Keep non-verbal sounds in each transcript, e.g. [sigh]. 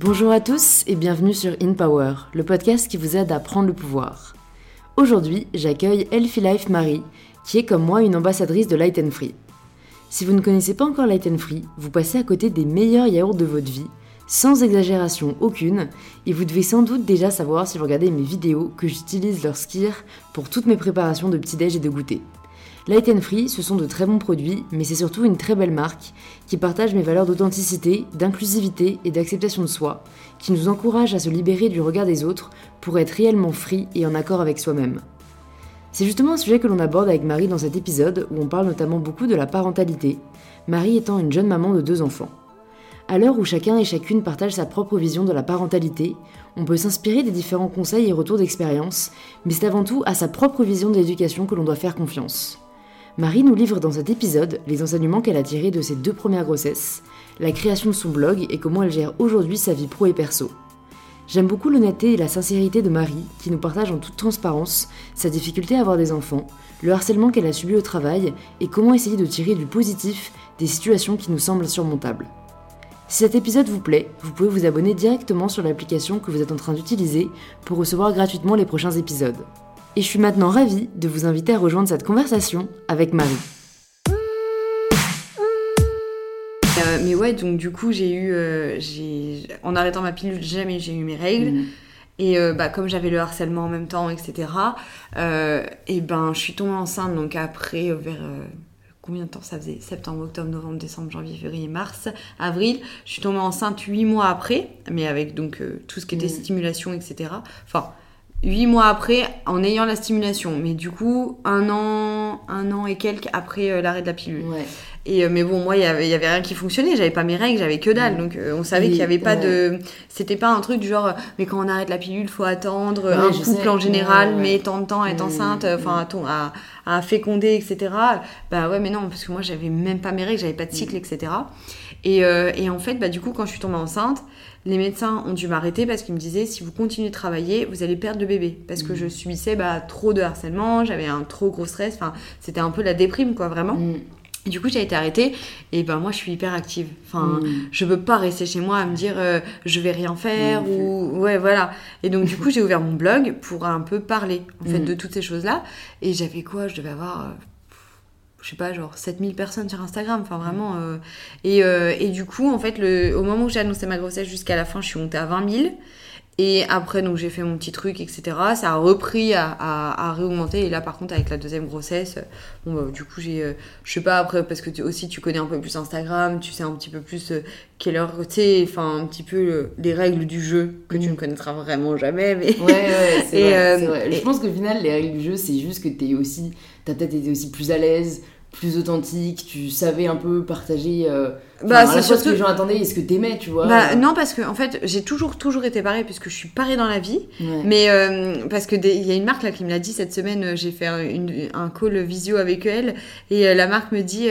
Bonjour à tous et bienvenue sur In Power, le podcast qui vous aide à prendre le pouvoir. Aujourd'hui, j'accueille Healthy Life Marie, qui est comme moi une ambassadrice de Light and Free. Si vous ne connaissez pas encore Light and Free, vous passez à côté des meilleurs yaourts de votre vie, sans exagération aucune, et vous devez sans doute déjà savoir si vous regardez mes vidéos que j'utilise leur skir pour toutes mes préparations de petit-déj et de goûter. Light and Free, ce sont de très bons produits, mais c'est surtout une très belle marque qui partage mes valeurs d'authenticité, d'inclusivité et d'acceptation de soi, qui nous encourage à se libérer du regard des autres pour être réellement free et en accord avec soi-même. C'est justement un sujet que l'on aborde avec Marie dans cet épisode où on parle notamment beaucoup de la parentalité, Marie étant une jeune maman de deux enfants. À l'heure où chacun et chacune partage sa propre vision de la parentalité, on peut s'inspirer des différents conseils et retours d'expérience, mais c'est avant tout à sa propre vision de l'éducation que l'on doit faire confiance. Marie nous livre dans cet épisode les enseignements qu'elle a tirés de ses deux premières grossesses, la création de son blog et comment elle gère aujourd'hui sa vie pro et perso. J'aime beaucoup l'honnêteté et la sincérité de Marie, qui nous partage en toute transparence sa difficulté à avoir des enfants, le harcèlement qu'elle a subi au travail et comment essayer de tirer du positif des situations qui nous semblent surmontables. Si cet épisode vous plaît, vous pouvez vous abonner directement sur l'application que vous êtes en train d'utiliser pour recevoir gratuitement les prochains épisodes et je suis maintenant ravie de vous inviter à rejoindre cette conversation avec Marie. Euh, mais ouais, donc du coup, j'ai eu, euh, en arrêtant ma pilule, jamais j'ai eu mes règles. Mhm. Et euh, bah, comme j'avais le harcèlement en même temps, etc., et ben, je suis tombée enceinte donc après, vers combien de temps ça faisait? Septembre, octobre, novembre, décembre, janvier, février, mars, avril. Je suis tombée enceinte huit mois après, mais avec donc tout ce qui était mhm. stimulation, etc. Enfin, huit mois après en ayant la stimulation. Mais du coup un an un an et quelques après euh, l'arrêt de la pilule. Et euh, mais bon moi il y avait rien qui fonctionnait. J'avais pas mes règles j'avais que dalle. Donc euh, on savait qu'il y avait pas de c'était pas un truc du genre mais quand on arrête la pilule faut attendre un couple en général mais tant de temps à être enceinte enfin à, à, féconder etc bah ouais mais non parce que moi j'avais même pas mes règles j'avais pas de cycle etc et, et en fait bah du coup quand je suis tombée enceinte les médecins ont dû m'arrêter parce qu'ils me disaient si vous continuez de travailler, vous allez perdre le bébé. Parce que mm. je subissais bah, trop de harcèlement, j'avais un trop gros stress, enfin, c'était un peu la déprime, quoi, vraiment. Mm. du coup, j'ai été arrêtée et ben moi, je suis hyper active. Enfin, mm. je veux pas rester chez moi à me dire euh, je vais rien faire ou ouais voilà. Et donc du coup, [laughs] j'ai ouvert mon blog pour un peu parler en fait de toutes ces choses-là. Et j'avais quoi? Je devais avoir euh, je sais pas, genre 7000 personnes sur Instagram, enfin vraiment. Euh, et, euh, et, du coup, en fait, le, au moment où j'ai annoncé ma grossesse jusqu'à la fin, je suis montée à 20 000. Et après, donc j'ai fait mon petit truc, etc. Ça a repris à, à, réaugmenter. Et là, par contre, avec la deuxième grossesse, bon, bah, du coup, j'ai, euh, je sais pas après, parce que tu, aussi tu connais un peu plus Instagram, tu sais un petit peu plus quelle heure, tu sais, enfin un petit peu les règles du jeu que tu mm. ne connaîtras vraiment jamais. Mais... Ouais, ouais, [laughs] c'est vrai, vrai. Je pense qu'au final, les règles du jeu, c'est juste que t'es aussi, ta tête était aussi plus à l'aise plus authentique, tu savais un peu partager euh, bah, c'est ce que les gens attendaient et ce que t'aimais, tu vois. Bah, non, parce que en fait, j'ai toujours, toujours été pareil puisque je suis pareil dans la vie. Mais euh, parce que il y a une marque là qui me l'a dit cette semaine, euh, j'ai fait un call visio avec elle et euh, la marque me dit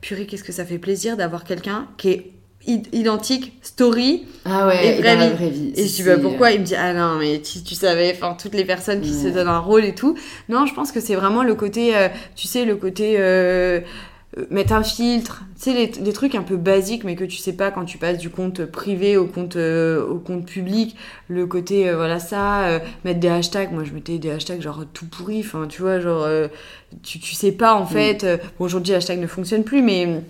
purée, qu'est-ce que ça fait plaisir d'avoir quelqu'un qui est identique story ah ouais, et vraie, vie. Et je dis bah pourquoi Il me dit ah non mais tu, tu savais, enfin toutes les personnes qui se donnent un rôle et tout. Non, je pense que c'est vraiment le côté, euh, tu sais, le côté euh, mettre un filtre, tu sais les, les, trucs un peu basiques mais que tu sais pas quand tu passes du compte privé au compte euh, au compte public, le côté voilà ça, mettre des hashtags. Moi je mettais des hashtags genre tout pourri, enfin tu vois genre tu tu sais pas en mm. fait. Bon, aujourd'hui hashtag ne fonctionne plus mais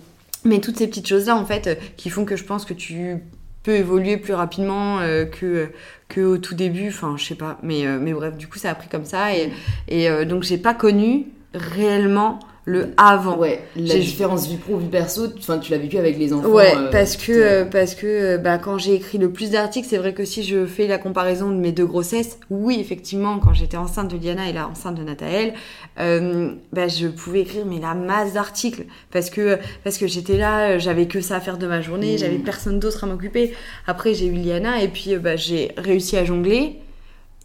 mais toutes ces petites choses-là, en fait, euh, qui font que je pense que tu peux évoluer plus rapidement euh, que, que au tout début. Enfin, je sais pas. Mais, euh, mais bref, du coup, ça a pris comme ça. Et, et donc, j'ai pas connu réellement le avant. Ouais, la différence vie pro, vie perso, enfin, tu l'as vécu avec les enfants. Ouais, euh, parce que, euh, parce que euh, bah, quand j'ai écrit le plus d'articles, c'est vrai que si je fais la comparaison de mes deux grossesses, oui, effectivement, quand j'étais enceinte de Diana et là enceinte de Nathaël, bah, je pouvais écrire mais la masse d'articles parce que, parce que j'étais là, j'avais que ça à faire de ma journée, mmh. j'avais personne d'autre à m'occuper. Après, j'ai eu Liana et puis bah, j'ai réussi à jongler.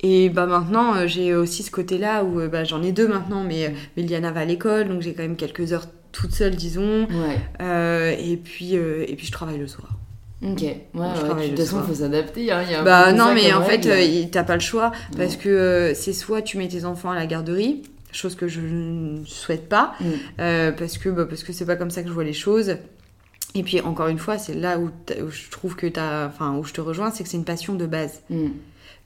Et bah maintenant, euh, j'ai aussi ce côté-là où euh, bah, j'en ai deux maintenant, mais, euh, mais Liana va à l'école, donc j'ai quand même quelques heures toute seule, disons. Ouais. et, puis, et puis je travaille le soir. Ok, ouais, de toute façon, il faut s'adapter. Hein. bah non, mais en fait, t'as pas le choix parce que c'est soit tu mets tes enfants à la garderie, chose que je ne souhaite pas, mm. parce que bah, parce que c'est pas comme ça que je vois les choses. Et puis encore une fois, c'est là où, je trouve que t'as, enfin où je te rejoins, c'est que c'est une passion de base. Mm.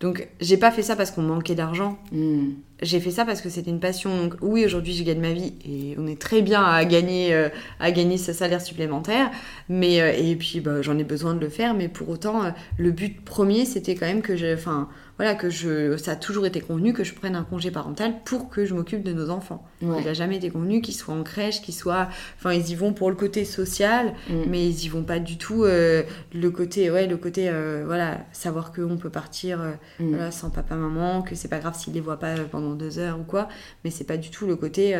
Donc j'ai pas fait ça parce qu'on manquait d'argent. Mm. J'ai fait ça parce que c'était une passion. Donc oui, aujourd'hui je gagne ma vie et on est très bien à gagner, euh, à gagner ce salaire supplémentaire. Mais euh, et puis bah, j'en ai besoin de le faire. Mais pour autant, euh, le but premier c'était quand même que je, enfin voilà, que je, ça a toujours été convenu que je prenne un congé parental pour que je m'occupe de nos enfants. Il n'a jamais été convenu qu'ils soient en crèche, qu'ils soient, enfin, ils y vont pour le côté social, mm. mais ils y vont pas du tout euh, le côté, ouais, le côté, euh, voilà, savoir qu'on peut partir, euh, mm. voilà, sans papa, maman, que c'est pas grave s'ils les voient pas pendant deux heures ou quoi, mais c'est pas du tout le côté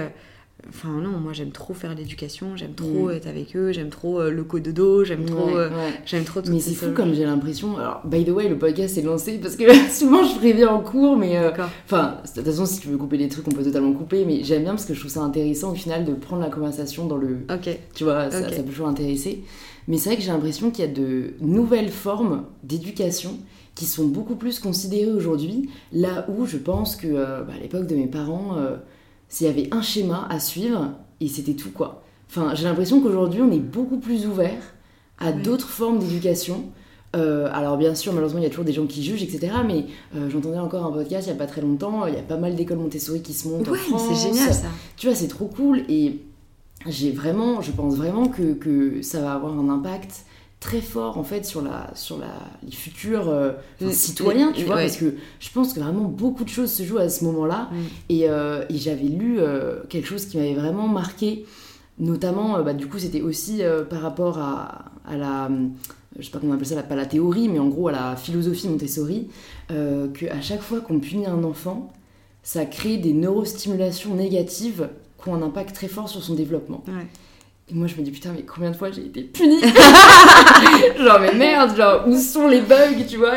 Enfin non, moi j'aime trop faire l'éducation, j'aime trop mm. être avec eux, j'aime trop euh, le cododo, j'aime trop, euh, j'aime trop tout Mais c'est fou comme j'ai l'impression. Alors by the way, le podcast est lancé parce que [laughs] souvent je préviens en cours, mais euh, enfin de toute façon si tu veux couper les trucs, on peut totalement couper. Mais j'aime bien parce que je trouve ça intéressant au final de prendre la conversation dans le. Ok. Tu vois, ça, peut toujours intéresser. Mais c'est vrai que j'ai l'impression qu'il y a de nouvelles formes d'éducation qui sont beaucoup plus considérées aujourd'hui, là où je pense que bah, à l'époque de mes parents s'il y avait un schéma à suivre et c'était tout quoi. Enfin, j'ai l'impression qu'aujourd'hui on est beaucoup plus ouvert à d'autres formes d'éducation. Euh, alors bien sûr, malheureusement, il y a toujours des gens qui jugent, etc. Mais euh, j'entendais encore un podcast il n'y a pas très longtemps. Il y a pas mal d'écoles Montessori qui se montent en France. c'est génial ça. Tu vois, c'est trop cool. Et j'ai vraiment, je pense vraiment que, que, ça va avoir un impact très fort en fait sur la sur la les futurs euh, citoyens tu vois parce que je pense que vraiment beaucoup de choses se jouent à ce moment-là. Mm. et, euh, et j'avais lu euh, quelque chose qui m'avait vraiment marqué. Notamment bah, du coup c'était aussi par rapport à, à, la je sais pas comment on appelle ça pas la théorie mais en gros à la philosophie Montessori que à chaque fois qu'on punit un enfant ça crée des neurostimulations négatives qui ont un impact très fort sur son développement et moi, je me dis, putain, mais combien de fois j'ai été punie? [laughs] Genre, mais merde, genre, où sont les bugs, tu vois?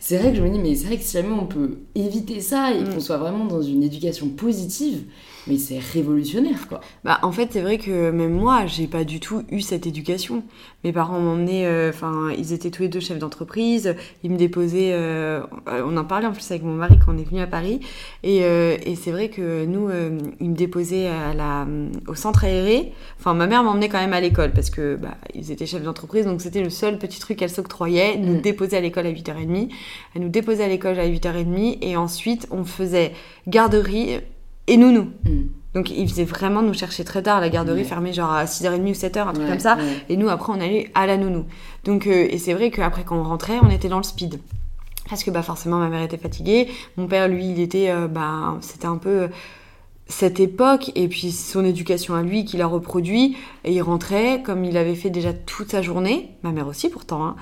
C'est vrai que je me dis, mais c'est vrai que si jamais on peut éviter ça et mm. qu'on soit vraiment dans une éducation positive, mais c'est révolutionnaire, quoi. Bah, en fait, c'est vrai que même moi, j'ai pas du tout eu cette éducation. Mes parents m'emmenaient, euh, enfin, ils étaient tous les deux chefs d'entreprise, ils me déposaient, euh, on en parlait en plus avec mon mari quand on est venu à Paris, et, euh, et c'est vrai que nous, ils me déposaient à la, au centre aéré. Enfin, ma mère m'emmenait quand même à l'école parce que, bah, ils étaient chefs d'entreprise, donc c'était le seul petit truc qu'elle s'octroyait, nous mm. déposer à l'école à 8h30. Elle nous déposait à l'école à 8h30, et ensuite, on faisait garderie et nounou. Mm. Donc ils faisaient vraiment nous chercher très tard, la garderie fermée genre à 6h30 ou 7h, un truc comme ça. Et nous après on allait à la nounou. Donc euh, et c'est vrai qu'après quand on rentrait, on était dans le speed. Parce que bah forcément ma mère était fatiguée, mon père lui il était euh, bah c'était un peu euh, cette époque et puis son éducation à lui qu'il a reproduit et il rentrait comme il avait fait déjà toute sa journée, ma mère aussi pourtant hein,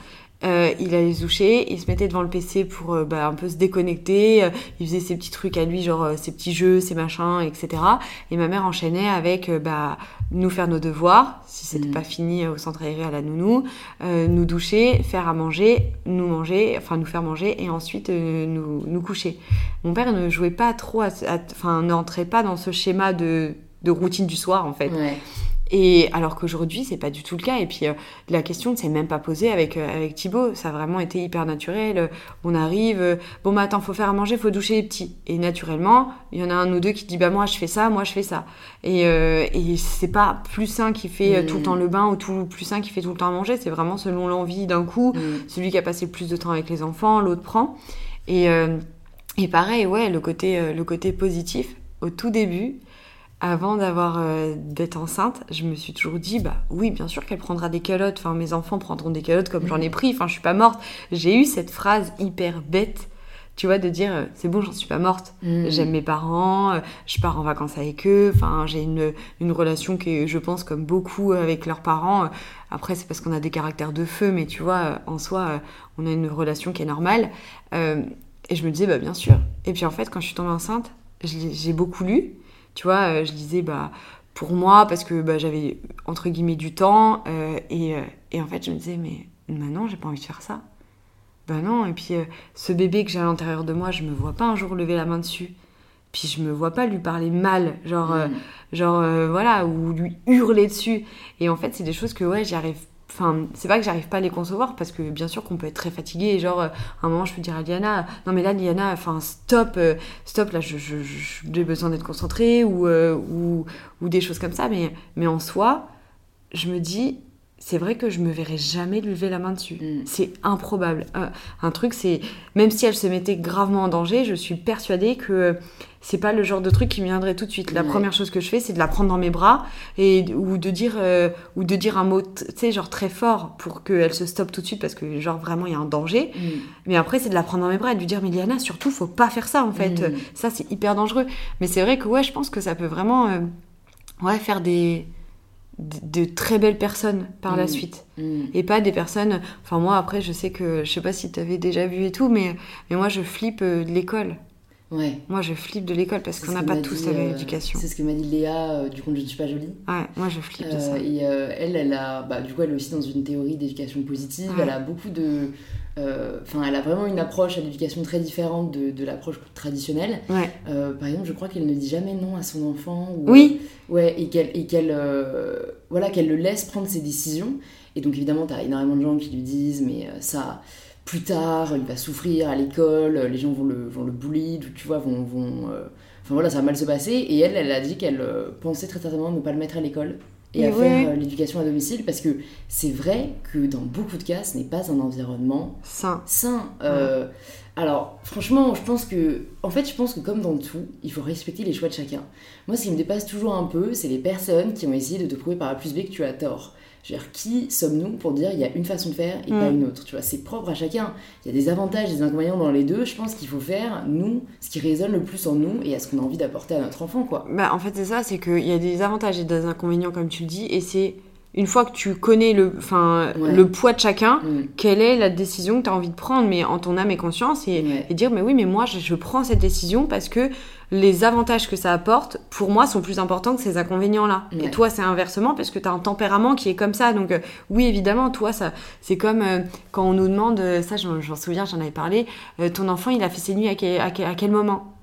euh, il allait se doucher, il se mettait devant le PC pour euh, bah, un peu se déconnecter, euh, il faisait ses petits trucs à lui, genre ses petits jeux, ses machins, etc. Et ma mère enchaînait avec bah, nous faire nos devoirs, si c'était mm. pas fini au centre aéré à la nounou, nous doucher, faire à manger, nous manger, enfin nous faire manger et ensuite nous, nous coucher. Mon père ne jouait pas trop, enfin n'entrait pas dans ce schéma de, de routine du soir en fait. Ouais. Et alors qu'aujourd'hui, c'est pas du tout le cas. Et puis, euh, la question ne s'est même pas posée avec, euh, avec Thibaut. Ça a vraiment été hyper naturel. On arrive, euh, bon, bah attends, faut faire à manger, faut doucher les petits. Et naturellement, il y en a un ou deux qui dit, bah moi je fais ça, moi je fais ça. Et, et c'est pas plus sain qui fait tout le temps le bain ou tout plus sain qui fait tout le temps à manger. C'est vraiment selon l'envie d'un coup. Mm. Celui qui a passé le plus de temps avec les enfants, l'autre prend. Et, et pareil, ouais, le côté, le côté positif, au tout début, avant d'avoir euh, d'être enceinte, je me suis toujours dit bah oui, bien sûr qu'elle prendra des calottes. Enfin, mes enfants prendront des calottes comme j'en ai pris. Enfin, je suis pas morte. J'ai eu cette phrase hyper bête, tu vois, de dire euh, c'est bon, j'en suis pas morte. Mm. J'aime mes parents, euh, je pars en vacances avec eux. Enfin, j'ai une, une relation qui, je pense, comme beaucoup avec leurs parents. Après, c'est parce qu'on a des caractères de feu, mais tu vois, en soi, on a une relation qui est normale. et je me disais bah bien sûr. Et puis en fait, quand je suis tombée enceinte, j'ai beaucoup lu. Tu vois, euh, je disais, bah, pour moi, parce que bah, j'avais, entre guillemets, du temps. Euh, et, euh, et, en fait, je me disais, mais maintenant, j'ai pas envie de faire ça. Ben non, et puis ce bébé que j'ai à l'intérieur de moi, je me vois pas un jour lever la main dessus. Puis je me vois pas lui parler mal, genre, mm. genre voilà, ou lui hurler dessus. Et en fait, c'est des choses que ouais, j'y arrive Enfin, c'est pas que j'arrive pas à les concevoir parce que bien sûr qu'on peut être très fatigué et genre à un moment je peux dire à Diana non mais là Diana enfin stop euh, stop là je, j'ai besoin d'être concentrée ou, euh, ou, ou des choses comme ça mais mais en soi je me dis c'est vrai que je me verrais jamais lever la main dessus. Mm. C'est improbable. Un truc, c'est même si elle se mettait gravement en danger, je suis persuadée que c'est pas le genre de truc qui me viendrait tout de suite. La Ouais. première chose que je fais, c'est de la prendre dans mes bras et ou de dire euh, ou de dire un mot, tu sais, genre très fort pour qu'elle se stoppe tout de suite parce que genre vraiment il y a un danger. Mm. Mais après, c'est de la prendre dans mes bras et de lui dire, mais Liana, surtout, faut pas faire ça, en fait. Mm. Ça, c'est hyper dangereux. Mais c'est vrai que, ouais, je pense que ça peut vraiment, euh, ouais, faire des, de, de très belles personnes par la Mm. suite. Et pas des personnes, enfin, moi, après, je sais que, je sais pas si tu avais déjà vu et tout, mais, mais moi, je flippe euh, de l'école. Ouais. Moi, je flippe de l'école parce qu'on n'a pas tous la même euh, éducation. C'est ce que m'a dit Léa euh, du compte Je ne suis pas jolie. Ouais, moi, je flippe de Euh, ça. et euh, elle, elle a, bah, du coup, elle est aussi dans une théorie d'éducation positive. Ouais. Elle a beaucoup de. euh, Enfin, elle a vraiment une approche à l'éducation très différente de, de l'approche traditionnelle. Ouais. Euh, par exemple, je crois qu'elle ne dit jamais non à son enfant. Ou, Oui. euh, ouais, et qu'elle euh, voilà, qu'elle le laisse prendre ses décisions. Et donc, évidemment, tu as énormément de gens qui lui disent Mais euh, ça, plus tard, il va souffrir à l'école, les gens vont le, vont le bully, tu vois, vont. vont euh, Enfin voilà, ça va mal se passer. Et elle, elle a dit qu'elle euh, pensait très certainement ne pas le mettre à l'école et Mais à ouais. faire euh, l'éducation à domicile parce que c'est vrai que dans beaucoup de cas, ce n'est pas un environnement sain. Euh, alors, franchement, je pense que. En fait, je pense que comme dans tout, il faut respecter les choix de chacun. Moi, ce qui me dépasse toujours un peu, c'est les personnes qui ont essayé de te prouver par A plus B que tu as tort. Je veux dire, qui sommes-nous pour dire il y a une façon de faire et pas Mm. une autre Tu vois, c'est propre à chacun. Il y a des avantages, des inconvénients dans les deux. Je pense qu'il faut faire, nous, ce qui résonne le plus en nous et à ce qu'on a envie d'apporter à notre enfant, quoi. Bah, en fait, c'est ça, c'est qu'il y a des avantages et des inconvénients, comme tu le dis, et c'est une fois que tu connais le, enfin, Ouais. le poids de chacun, Mm. quelle est la décision que tu as envie de prendre, mais en ton âme et conscience, et, Ouais. et dire, mais oui, mais moi, je, je prends cette décision parce que les avantages que ça apporte, pour moi, sont plus importants que ces inconvénients-là. Ouais. Et toi, c'est inversement parce que tu as un tempérament qui est comme ça. Donc, euh, oui, évidemment, toi, ça, c'est comme euh, quand on nous demande, euh, ça, j'en j'en souviens, j'en avais parlé, euh, ton enfant, il a fait ses nuits à quel, à quel- à quel moment?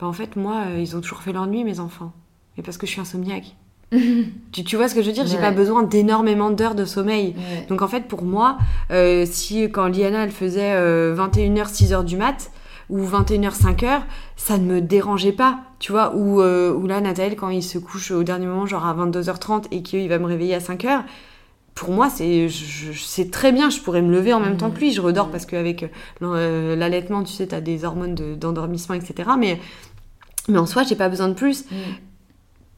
Bah, En fait, moi, ils ont toujours fait leur nuit, mes enfants. Mais parce que je suis insomniaque. [laughs] tu, tu vois ce que je veux dire? J'ai Ouais. pas besoin d'énormément d'heures de sommeil. Ouais. Donc en fait, pour moi, euh, si quand Liana elle faisait euh, 21h, 6h du mat ou 21h, 5h, ça ne me dérangeait pas, tu vois. Ou, euh, ou là, Nathalie, quand il se couche au dernier moment, genre à 22h30 et qu'il va me réveiller à 5h, pour moi, c'est très bien, je pourrais me lever en même temps que lui. Je redors Mhm. parce qu'avec euh, euh, l'allaitement, tu sais, tu as des hormones de- d'endormissement, etc. Mais, mais en soi, j'ai pas besoin de plus Mm.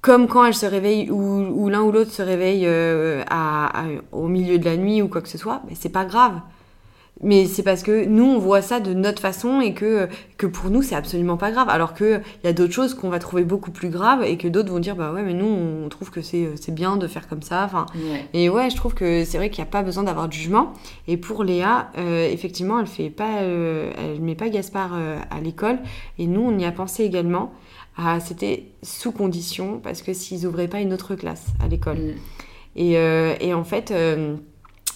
comme quand elle se réveille ou, ou l'un ou l'autre se réveille euh, à- à- au milieu de la nuit ou quoi que ce soit, mais c'est pas grave. Mais c'est parce que nous, on voit ça de notre façon et que, que pour nous, c'est absolument pas grave. Alors qu'il y a d'autres choses qu'on va trouver beaucoup plus graves et que d'autres vont dire, bah ouais, mais nous, on trouve que c'est c'est bien de faire comme ça. Enfin, Ouais. et ouais, je trouve que c'est vrai qu'il n'y a pas besoin d'avoir de jugement. Et pour Léa, euh, effectivement, elle fait pas, euh, elle met pas Gaspard euh, à l'école. Et nous, on y a pensé également. Ah, C'était sous condition parce que s'ils ouvraient pas une autre classe à l'école. Mm. Et, euh, et en fait.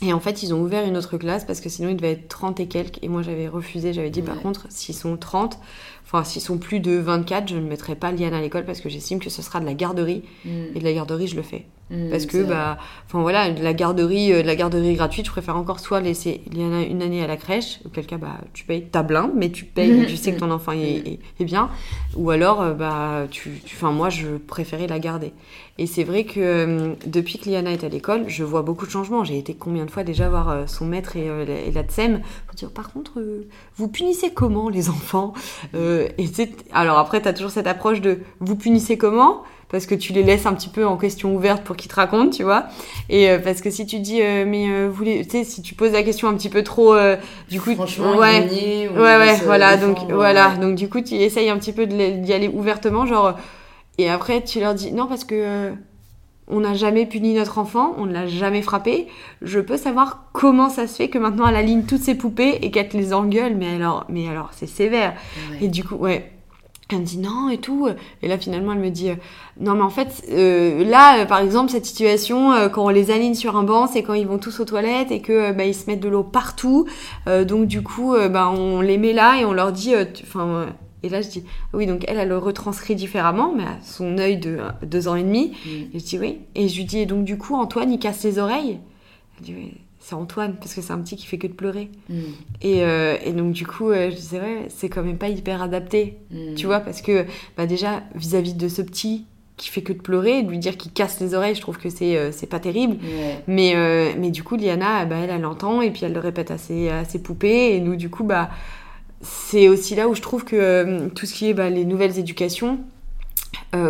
Et en fait, ils ont ouvert une autre classe parce que sinon, il devait être 30 et quelques. Et moi, j'avais refusé. J'avais dit, par contre, s'ils sont 30, enfin, s'ils sont plus de 24, je ne mettrai pas Liane à l'école parce que j'estime que ce sera de la garderie. Mm. Et de la garderie, je le fais. Mm, Parce que, bah, enfin voilà, de la garderie, euh, de la garderie gratuite, je préfère encore soit laisser il y en a une année à la crèche, auquel cas, bah, tu payes ta blinde, mais tu payes, et tu sais que ton enfant est, est- est bien. Ou alors, euh, bah, tu, enfin, moi, je préférais la garder. Et c'est vrai que euh, depuis que Liana est à l'école, je vois beaucoup de changements. J'ai été combien de fois déjà voir son maître et, la- et la TSEM pour dire, par contre, euh, vous punissez comment les enfants? Euh, et Alors après, tu as toujours cette approche de, vous punissez comment? Parce que tu les laisses un petit peu en question ouverte pour qu'ils te racontent, tu vois. Et euh, parce que si tu dis, euh, mais euh, vous les... tu sais, si tu poses la question un petit peu trop, euh, du coup, Franchement, ouais, ouais, ouais, voilà, donc défendre, voilà, ouais. donc du coup, tu essayes un petit peu d'y aller ouvertement, genre, et après tu leur dis, non, parce que euh, on n'a jamais puni notre enfant, on ne l'a jamais frappé. Je peux savoir comment ça se fait que maintenant elle aligne toutes ses poupées et qu'elle les engueule, mais alors, mais alors, c'est sévère. Ouais. Et du coup, ouais. Elle me dit non et tout. Et là, finalement, elle me dit euh, non, mais en fait, euh, là, euh, par exemple, cette situation, quand on les aligne sur un banc, c'est quand ils vont tous aux toilettes et que bah, ils se mettent de l'eau partout. Euh, donc, du coup, bah, on les met là et on leur dit. euh, Enfin, euh, et là, je dis oui, donc elle, elle le retranscrit différemment, mais à son œil de deux ans et demi. Mm. Et je dis oui. Et je lui dis et donc, du coup, Antoine, il casse les oreilles. Elle dit oui, c'est Antoine, parce que c'est un petit qui fait que de pleurer. Mm. Et, euh, et donc, du coup, euh, je disais ouais, c'est quand même pas hyper adapté. Mm. Tu vois, parce que bah déjà, vis-à-vis de ce petit, qui fait que de pleurer, de lui dire qu'il casse les oreilles, je trouve que c'est euh, c'est pas terrible. Mais, euh, mais du coup, Liana, bah, elle, elle entend et puis elle le répète à ses, à ses poupées. Et nous, du coup, bah, c'est aussi là où je trouve que euh, tout ce qui est bah, les nouvelles éducations,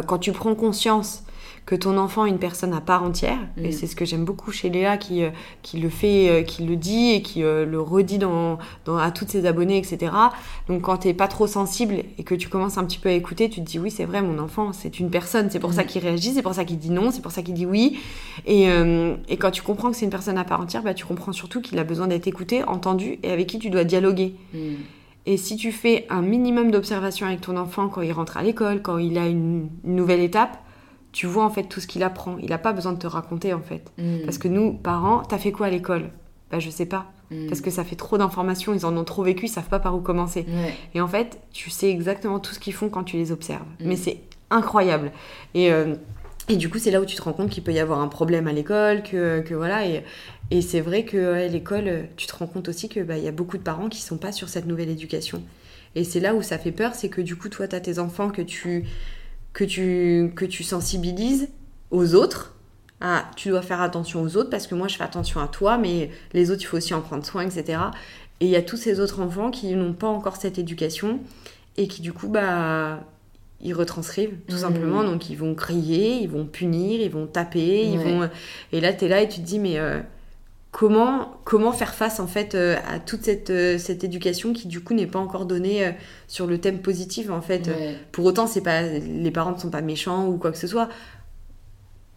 quand tu prends conscience que ton enfant est une personne à part entière. Et mm. c'est ce que j'aime beaucoup chez Léa qui, euh, qui le fait, euh, qui le dit et qui euh, le redit dans, dans, à toutes ses abonnés, etc. Donc quand t'es pas trop sensible et que tu commences un petit peu à écouter, tu te dis oui, c'est vrai, mon enfant, c'est une personne. C'est pour ça mm. qu'il réagit, c'est pour ça qu'il dit non, c'est pour ça qu'il dit oui. Et, et, quand tu comprends que c'est une personne à part entière, bah, tu comprends surtout qu'il a besoin d'être écouté, entendu et avec qui tu dois dialoguer. Mm. Et si tu fais un minimum d'observation avec ton enfant quand il rentre à l'école, quand il a une nouvelle étape, tu vois en fait tout ce qu'il apprend. Il n'a pas besoin de te raconter en fait. Mm. Parce que nous, parents, t'as fait quoi à l'école? Bah je sais pas. Mm. Parce que ça fait trop d'informations, ils en ont trop vécu, ils savent pas par où commencer. Et en fait, tu sais exactement tout ce qu'ils font quand tu les observes. Mm. Mais c'est incroyable. Et, euh, et du coup, c'est là où tu te rends compte qu'il peut y avoir un problème à l'école, que, que voilà. Et, et c'est vrai que l'école, tu te rends compte aussi qu'il bah, y a beaucoup de parents qui sont pas sur cette nouvelle éducation. Et c'est là où ça fait peur, c'est que du coup, toi, tu as tes enfants que tu que tu, que tu sensibilises aux autres. Ah, tu dois faire attention aux autres parce que moi je fais attention à toi, mais les autres il faut aussi en prendre soin, etc. Et il y a tous ces autres enfants qui n'ont pas encore cette éducation et qui du coup, bah, ils retranscrivent tout mmh. simplement. Donc ils vont crier, ils vont punir, ils vont taper, ils vont. Et là, tu es là et tu te dis, mais euh, comment, comment faire face en fait euh, à toute cette, euh, cette éducation qui du coup n'est pas encore donnée euh, sur le thème positif en fait. Pour autant, c'est pas les parents ne sont pas méchants ou quoi que ce soit.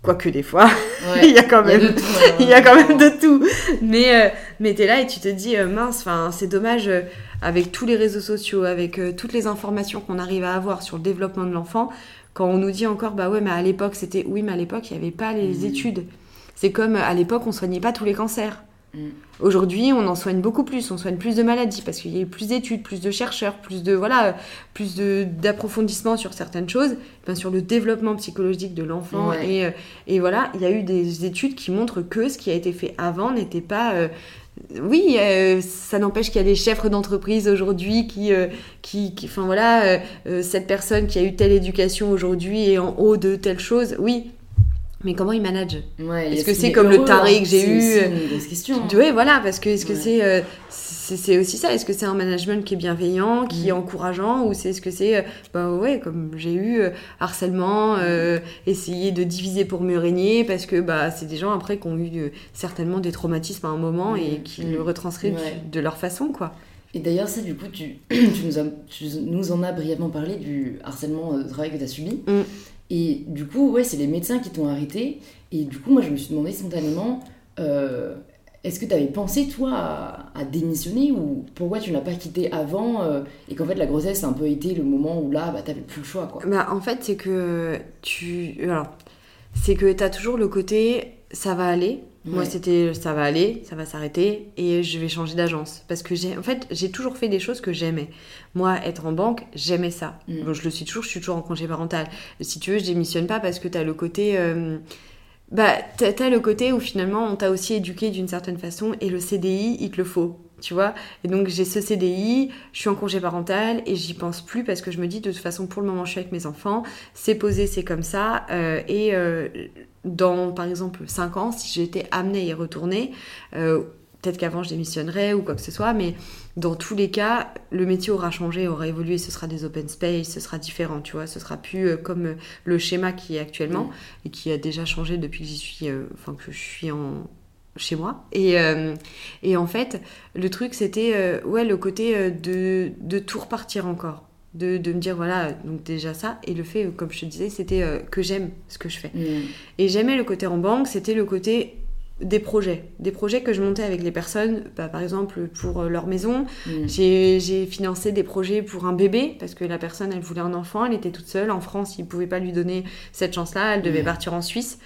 Quoique des fois, [laughs] il y a quand même, [laughs] il y a, quand même de tout. Mais, mais tu es là et tu te dis, mince, c'est dommage, avec tous les réseaux sociaux, avec toutes les informations qu'on arrive à avoir sur le développement de l'enfant, quand on nous dit encore, bah ouais, mais à l'époque, c'était, oui, mais à l'époque, il n'y avait pas les mmh. études. C'est comme à l'époque, on soignait pas tous les cancers. Mm. Aujourd'hui, on en soigne beaucoup plus, on soigne plus de maladies parce qu'il y a eu plus d'études, plus de chercheurs, plus de voilà, plus d'approfondissement sur certaines choses, bien sur le développement psychologique de l'enfant et, euh, et, voilà, il y a eu des études qui montrent que ce qui a été fait avant n'était pas euh, oui, euh, ça n'empêche qu'il y a des chefs d'entreprise aujourd'hui qui, qui, qui, enfin voilà, cette personne qui a eu telle éducation aujourd'hui est en haut de telle chose. Oui, mais comment il manage Est-ce que c'est comme le taré que j'ai eu C'est une question. Hein. Oui, voilà, parce que est-ce que euh, c'est c'est aussi ça Est-ce que c'est un management qui est bienveillant, qui est mm. encourageant, ou c'est ce que c'est euh, bah ouais, comme j'ai eu euh, harcèlement, essayer de diviser pour mieux régner, parce que bah c'est des gens après qui ont eu certainement des traumatismes à un moment et mm. qui le retranscrivent de leur façon, quoi. Et d'ailleurs, ça, du coup, tu, [clears throat] tu, nous tu, nous en as brièvement parlé du harcèlement de travail que tu as subi. Et du coup, ouais, c'est les médecins qui t'ont arrêté. Et du coup, moi, je me suis demandé spontanément, euh, est-ce que tu avais pensé, toi, à, démissionner ou pourquoi tu n'as pas quitté avant euh, et qu'en fait, la grossesse a un peu été le moment où là, bah, tu n'avais plus le choix, quoi. Bah, en fait, c'est que tu... Alors, c'est que tu as toujours le côté, ça va aller, moi, c'était ça va aller, ça va s'arrêter et je vais changer d'agence. Parce que j'ai, en fait, j'ai toujours fait des choses que j'aimais. Moi, être en banque, j'aimais ça. Mm. je le suis toujours, je suis toujours en congé parental. Si tu veux, je démissionne pas parce que tu as le côté. Euh, bah, t'as, as le côté où finalement, on t'a aussi éduqué d'une certaine façon et le CDI, il te le faut tu vois. Et donc j'ai ce CDI, je suis en congé parental et j'y pense plus parce que je me dis de toute façon pour le moment je suis avec mes enfants, c'est posé, c'est comme ça. Euh, et euh, dans, par exemple, 5 ans, si j'étais amenée à y retourner, euh, peut-être qu'avant je démissionnerais ou quoi que ce soit, mais dans tous les cas, le métier aura changé, aura évolué, ce sera des open space, ce sera différent, tu vois, ce sera plus comme le schéma qui est actuellement et qui a déjà changé depuis que j'y suis, enfin que je suis en chez moi. Et, et en fait, le truc, c'était ouais, le côté de, de tout repartir encore. De, me dire voilà donc déjà ça. Et le fait comme je te disais c'était euh, que j'aime ce que je fais. Mm. et j'aimais le côté en banque c'était le côté des projets. Des projets que je montais avec les personnes bah, par exemple pour euh, leur maison. Mm. j'ai financé des projets pour un bébé parce que la personne elle voulait un enfant. Elle était toute seule. En France ils pouvaient pas lui donner cette chance là elle devait partir en Suisse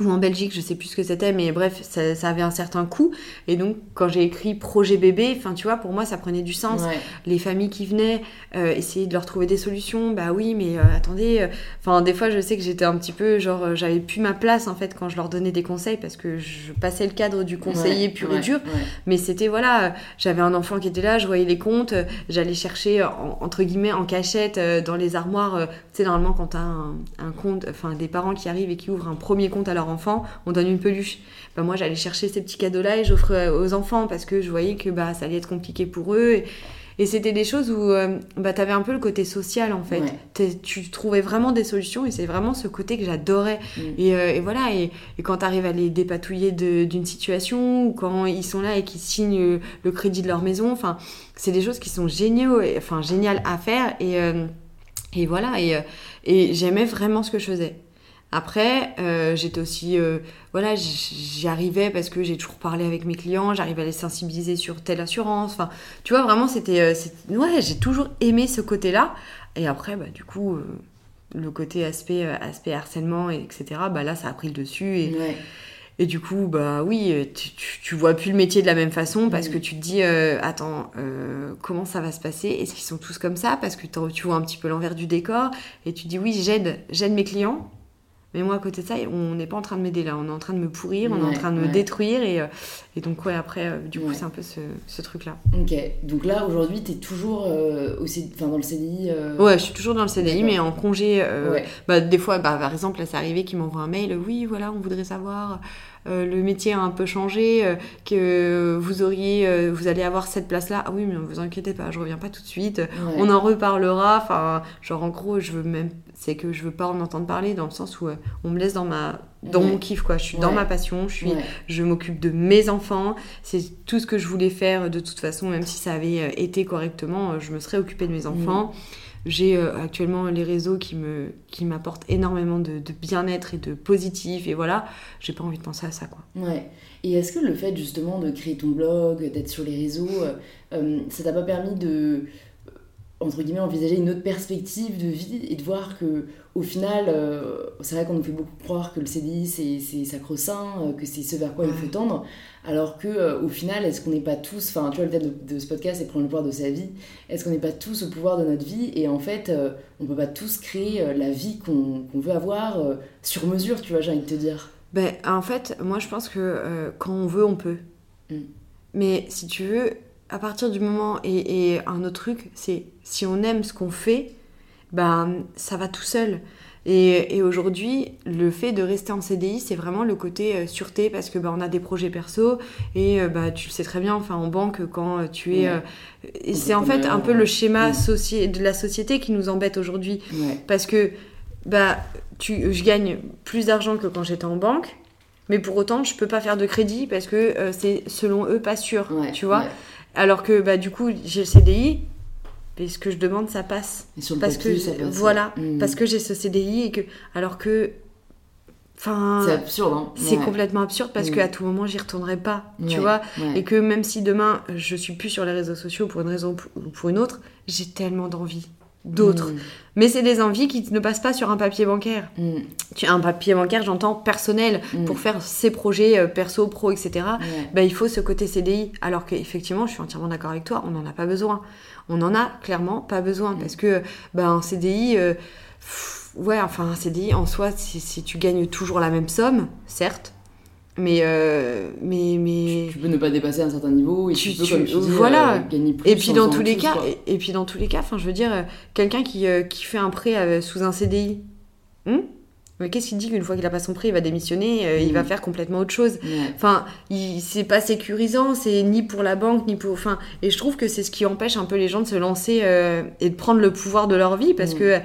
ou en Belgique, je sais plus ce que c'était, mais bref, ça, ça, avait un certain coût. Et donc, quand j'ai écrit projet bébé, enfin, tu vois, pour moi, ça prenait du sens. Les familles qui venaient, euh, essayer de leur trouver des solutions, bah oui, mais euh, attendez, euh, enfin, des fois, je sais que j'étais un petit peu, genre, j'avais plus ma place, en fait, quand je leur donnais des conseils, parce que je passais le cadre du conseiller pur et dur. Mais c'était, voilà, j'avais un enfant qui était là, je voyais les comptes, j'allais chercher, entre guillemets, en cachette, dans les armoires. tu sais, normalement, quand t'as un, un compte, enfin, des parents qui arrivent et qui ouvrent un premier compte à leur enfant, on donne une peluche. Bah, moi, j'allais chercher ces petits cadeaux-là et j'offrais aux enfants parce que je voyais que bah, ça allait être compliqué pour eux. Et, c'était des choses où euh, bah, tu avais un peu le côté social en fait. Tu trouvais vraiment des solutions et c'est vraiment ce côté que j'adorais. Mm. Euh, et, voilà, et, quand tu arrives à les dépatouiller d'une situation ou quand ils sont là et qu'ils signent le crédit de leur maison, enfin, c'est des choses qui sont géniaux, enfin géniales à faire. Et, euh, et voilà, et, et j'aimais vraiment ce que je faisais. Après, euh, j'étais aussi, euh, voilà, j'y arrivais parce que j'ai toujours parlé avec mes clients, j'arrivais à les sensibiliser sur telle assurance. Enfin, tu vois, vraiment, c'était, euh, ouais, j'ai toujours aimé ce côté-là. Et après, bah, du coup, le côté aspect, aspect harcèlement, etc. Bah là, ça a pris le dessus et. Et du coup, bah oui, tu, tu, vois plus le métier de la même façon parce mm. que tu te dis, attends, comment ça va se passer? Est-ce qu'ils sont tous comme ça? Parce que tu vois un petit peu l'envers du décor et tu dis, oui, j'aide, j'aide mes clients, mais moi, à côté de ça, on n'est pas en train de m'aider là. On est en train de me pourrir, on est en train de me détruire. Et, euh, et, donc, ouais, après, euh, du coup, c'est un peu ce, ce truc-là. Ok. Donc là, aujourd'hui, tu es toujours euh, aussi, dans le CDI Ouais, je suis toujours dans le CDI, mais en congé. Bah, des fois, bah, par exemple, là, c'est arrivé qu'ils m'envoient un mail. Oui, voilà, on voudrait savoir euh, le métier a un peu changé, euh, que vous auriez, euh, vous allez avoir cette place-là. Ah oui, mais ne vous inquiétez pas, je reviens pas tout de suite. On en reparlera. Enfin, genre en gros, je veux même, c'est que je veux pas en entendre parler dans le sens où on me laisse dans ma, dans mon kiff quoi. Je suis dans ma passion. Je suis, je m'occupe de mes enfants. C'est tout ce que je voulais faire de toute façon, même si ça avait été correctement, je me serais occupée de mes enfants. J'ai euh, actuellement les réseaux qui m'apportent énormément de, bien-être et de positif et voilà, j'ai pas envie de penser à ça quoi. Ouais. Et est-ce que le fait justement de créer ton blog, d'être sur les réseaux, euh, euh, ça t'a pas permis de entre guillemets envisager une autre perspective de vie et de voir que au final c'est vrai qu'on nous fait beaucoup croire que le CDI c'est sacro-saint que c'est ce vers quoi il faut tendre alors que euh, au final, est-ce qu'on n'est pas tous, enfin tu vois le thème de, ce podcast c'est prendre le pouvoir de sa vie, est-ce qu'on n'est pas tous au pouvoir de notre vie et en fait on euh, on peut pas tous créer euh, la vie qu'on veut avoir sur mesure, tu vois, j'ai envie de te dire. Ben en fait, moi je pense que quand on veut, on peut. Mm. Mais si tu veux, à partir du moment et, et un autre truc, c'est si on aime ce qu'on fait, ben ça va tout seul. Et, aujourd'hui, le fait de rester en CDI, c'est vraiment le côté euh, sûreté parce que bah, on a des projets perso et euh, bah, tu le sais très bien, enfin en banque, quand euh, tu es. c'est en fait un peu le schéma de la société qui nous embête aujourd'hui. Parce que bah, tu, je gagne plus d'argent que quand j'étais en banque, mais pour autant, je peux pas faire de crédit parce que c'est selon eux pas sûr, tu vois. Alors que bah, du coup, j'ai le CDI, et ce que je demande, ça passe. Et sur le parce papier, que ça passe. voilà, mm. parce que j'ai ce CDI et que alors que Enfin, c'est absurde. Hein. C'est complètement absurde parce mm. qu'à tout moment, j'y retournerai pas, tu vois. Et que même si demain, je suis plus sur les réseaux sociaux pour une raison ou pour une autre, j'ai tellement d'envie d'autres. Mm. Mais c'est des envies qui ne passent pas sur un papier bancaire. As un papier bancaire, j'entends, personnel, pour faire ses projets euh, perso, pro, etc. Bah, il faut ce côté CDI. Alors qu'effectivement, je suis entièrement d'accord avec toi, on n'en a pas besoin on en a clairement pas besoin. Parce que ben, un CDI, euh, ouais, enfin un CDI en soi, si, tu gagnes toujours la même somme, certes, mais euh, mais mais tu, peux ne pas dépasser un certain niveau et tu, peux comme dis, voilà. euh, gagner plus et puis dans tous les cas et, puis dans tous les cas enfin je veux dire quelqu'un qui, qui fait un prêt sous un CDI hmm? Mais qu'est-ce qu'il dit qu'une fois qu'il a pas son prix, il va démissionner, euh, il va mm. faire complètement autre chose. Enfin, c'est pas sécurisant, c'est ni pour la banque, ni pour. Enfin, et je trouve que c'est ce qui empêche un peu les gens de se lancer euh, et de prendre le pouvoir de leur vie parce mm. que.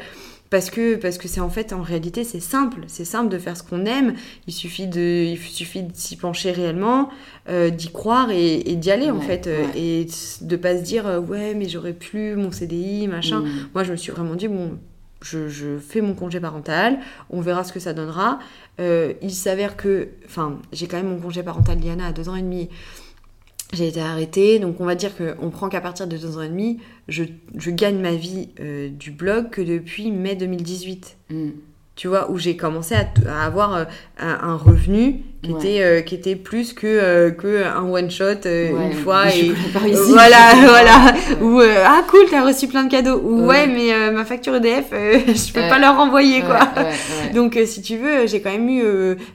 Parce que parce que c'est en fait en réalité c'est simple c'est simple de faire ce qu'on aime il suffit de il suffit de s'y pencher réellement euh, d'y croire et, d'y aller en fait et de pas se dire ouais mais j'aurais plus mon CDI machin mm. moi je me suis vraiment dit bon je, fais mon congé parental, on verra ce que ça donnera. Euh, il s'avère que, enfin, j'ai quand même mon congé parental Liana à deux ans et demi. J'ai été arrêtée, donc on va dire qu'on prend qu'à partir de deux ans et demi, je, gagne ma vie euh, du blog que depuis mai 2018. Mm. Tu vois, où j'ai commencé à, à avoir euh, un, revenu qui Ouais. était euh, qui était plus que euh, que un one shot Ouais, une fois et ici. voilà [laughs] voilà. Ou ah cool t'as reçu plein de cadeaux. Ou ouais, Ouais. mais ma facture EDF [laughs] je peux pas leur renvoyer quoi. [laughs] donc si tu veux j'ai quand même eu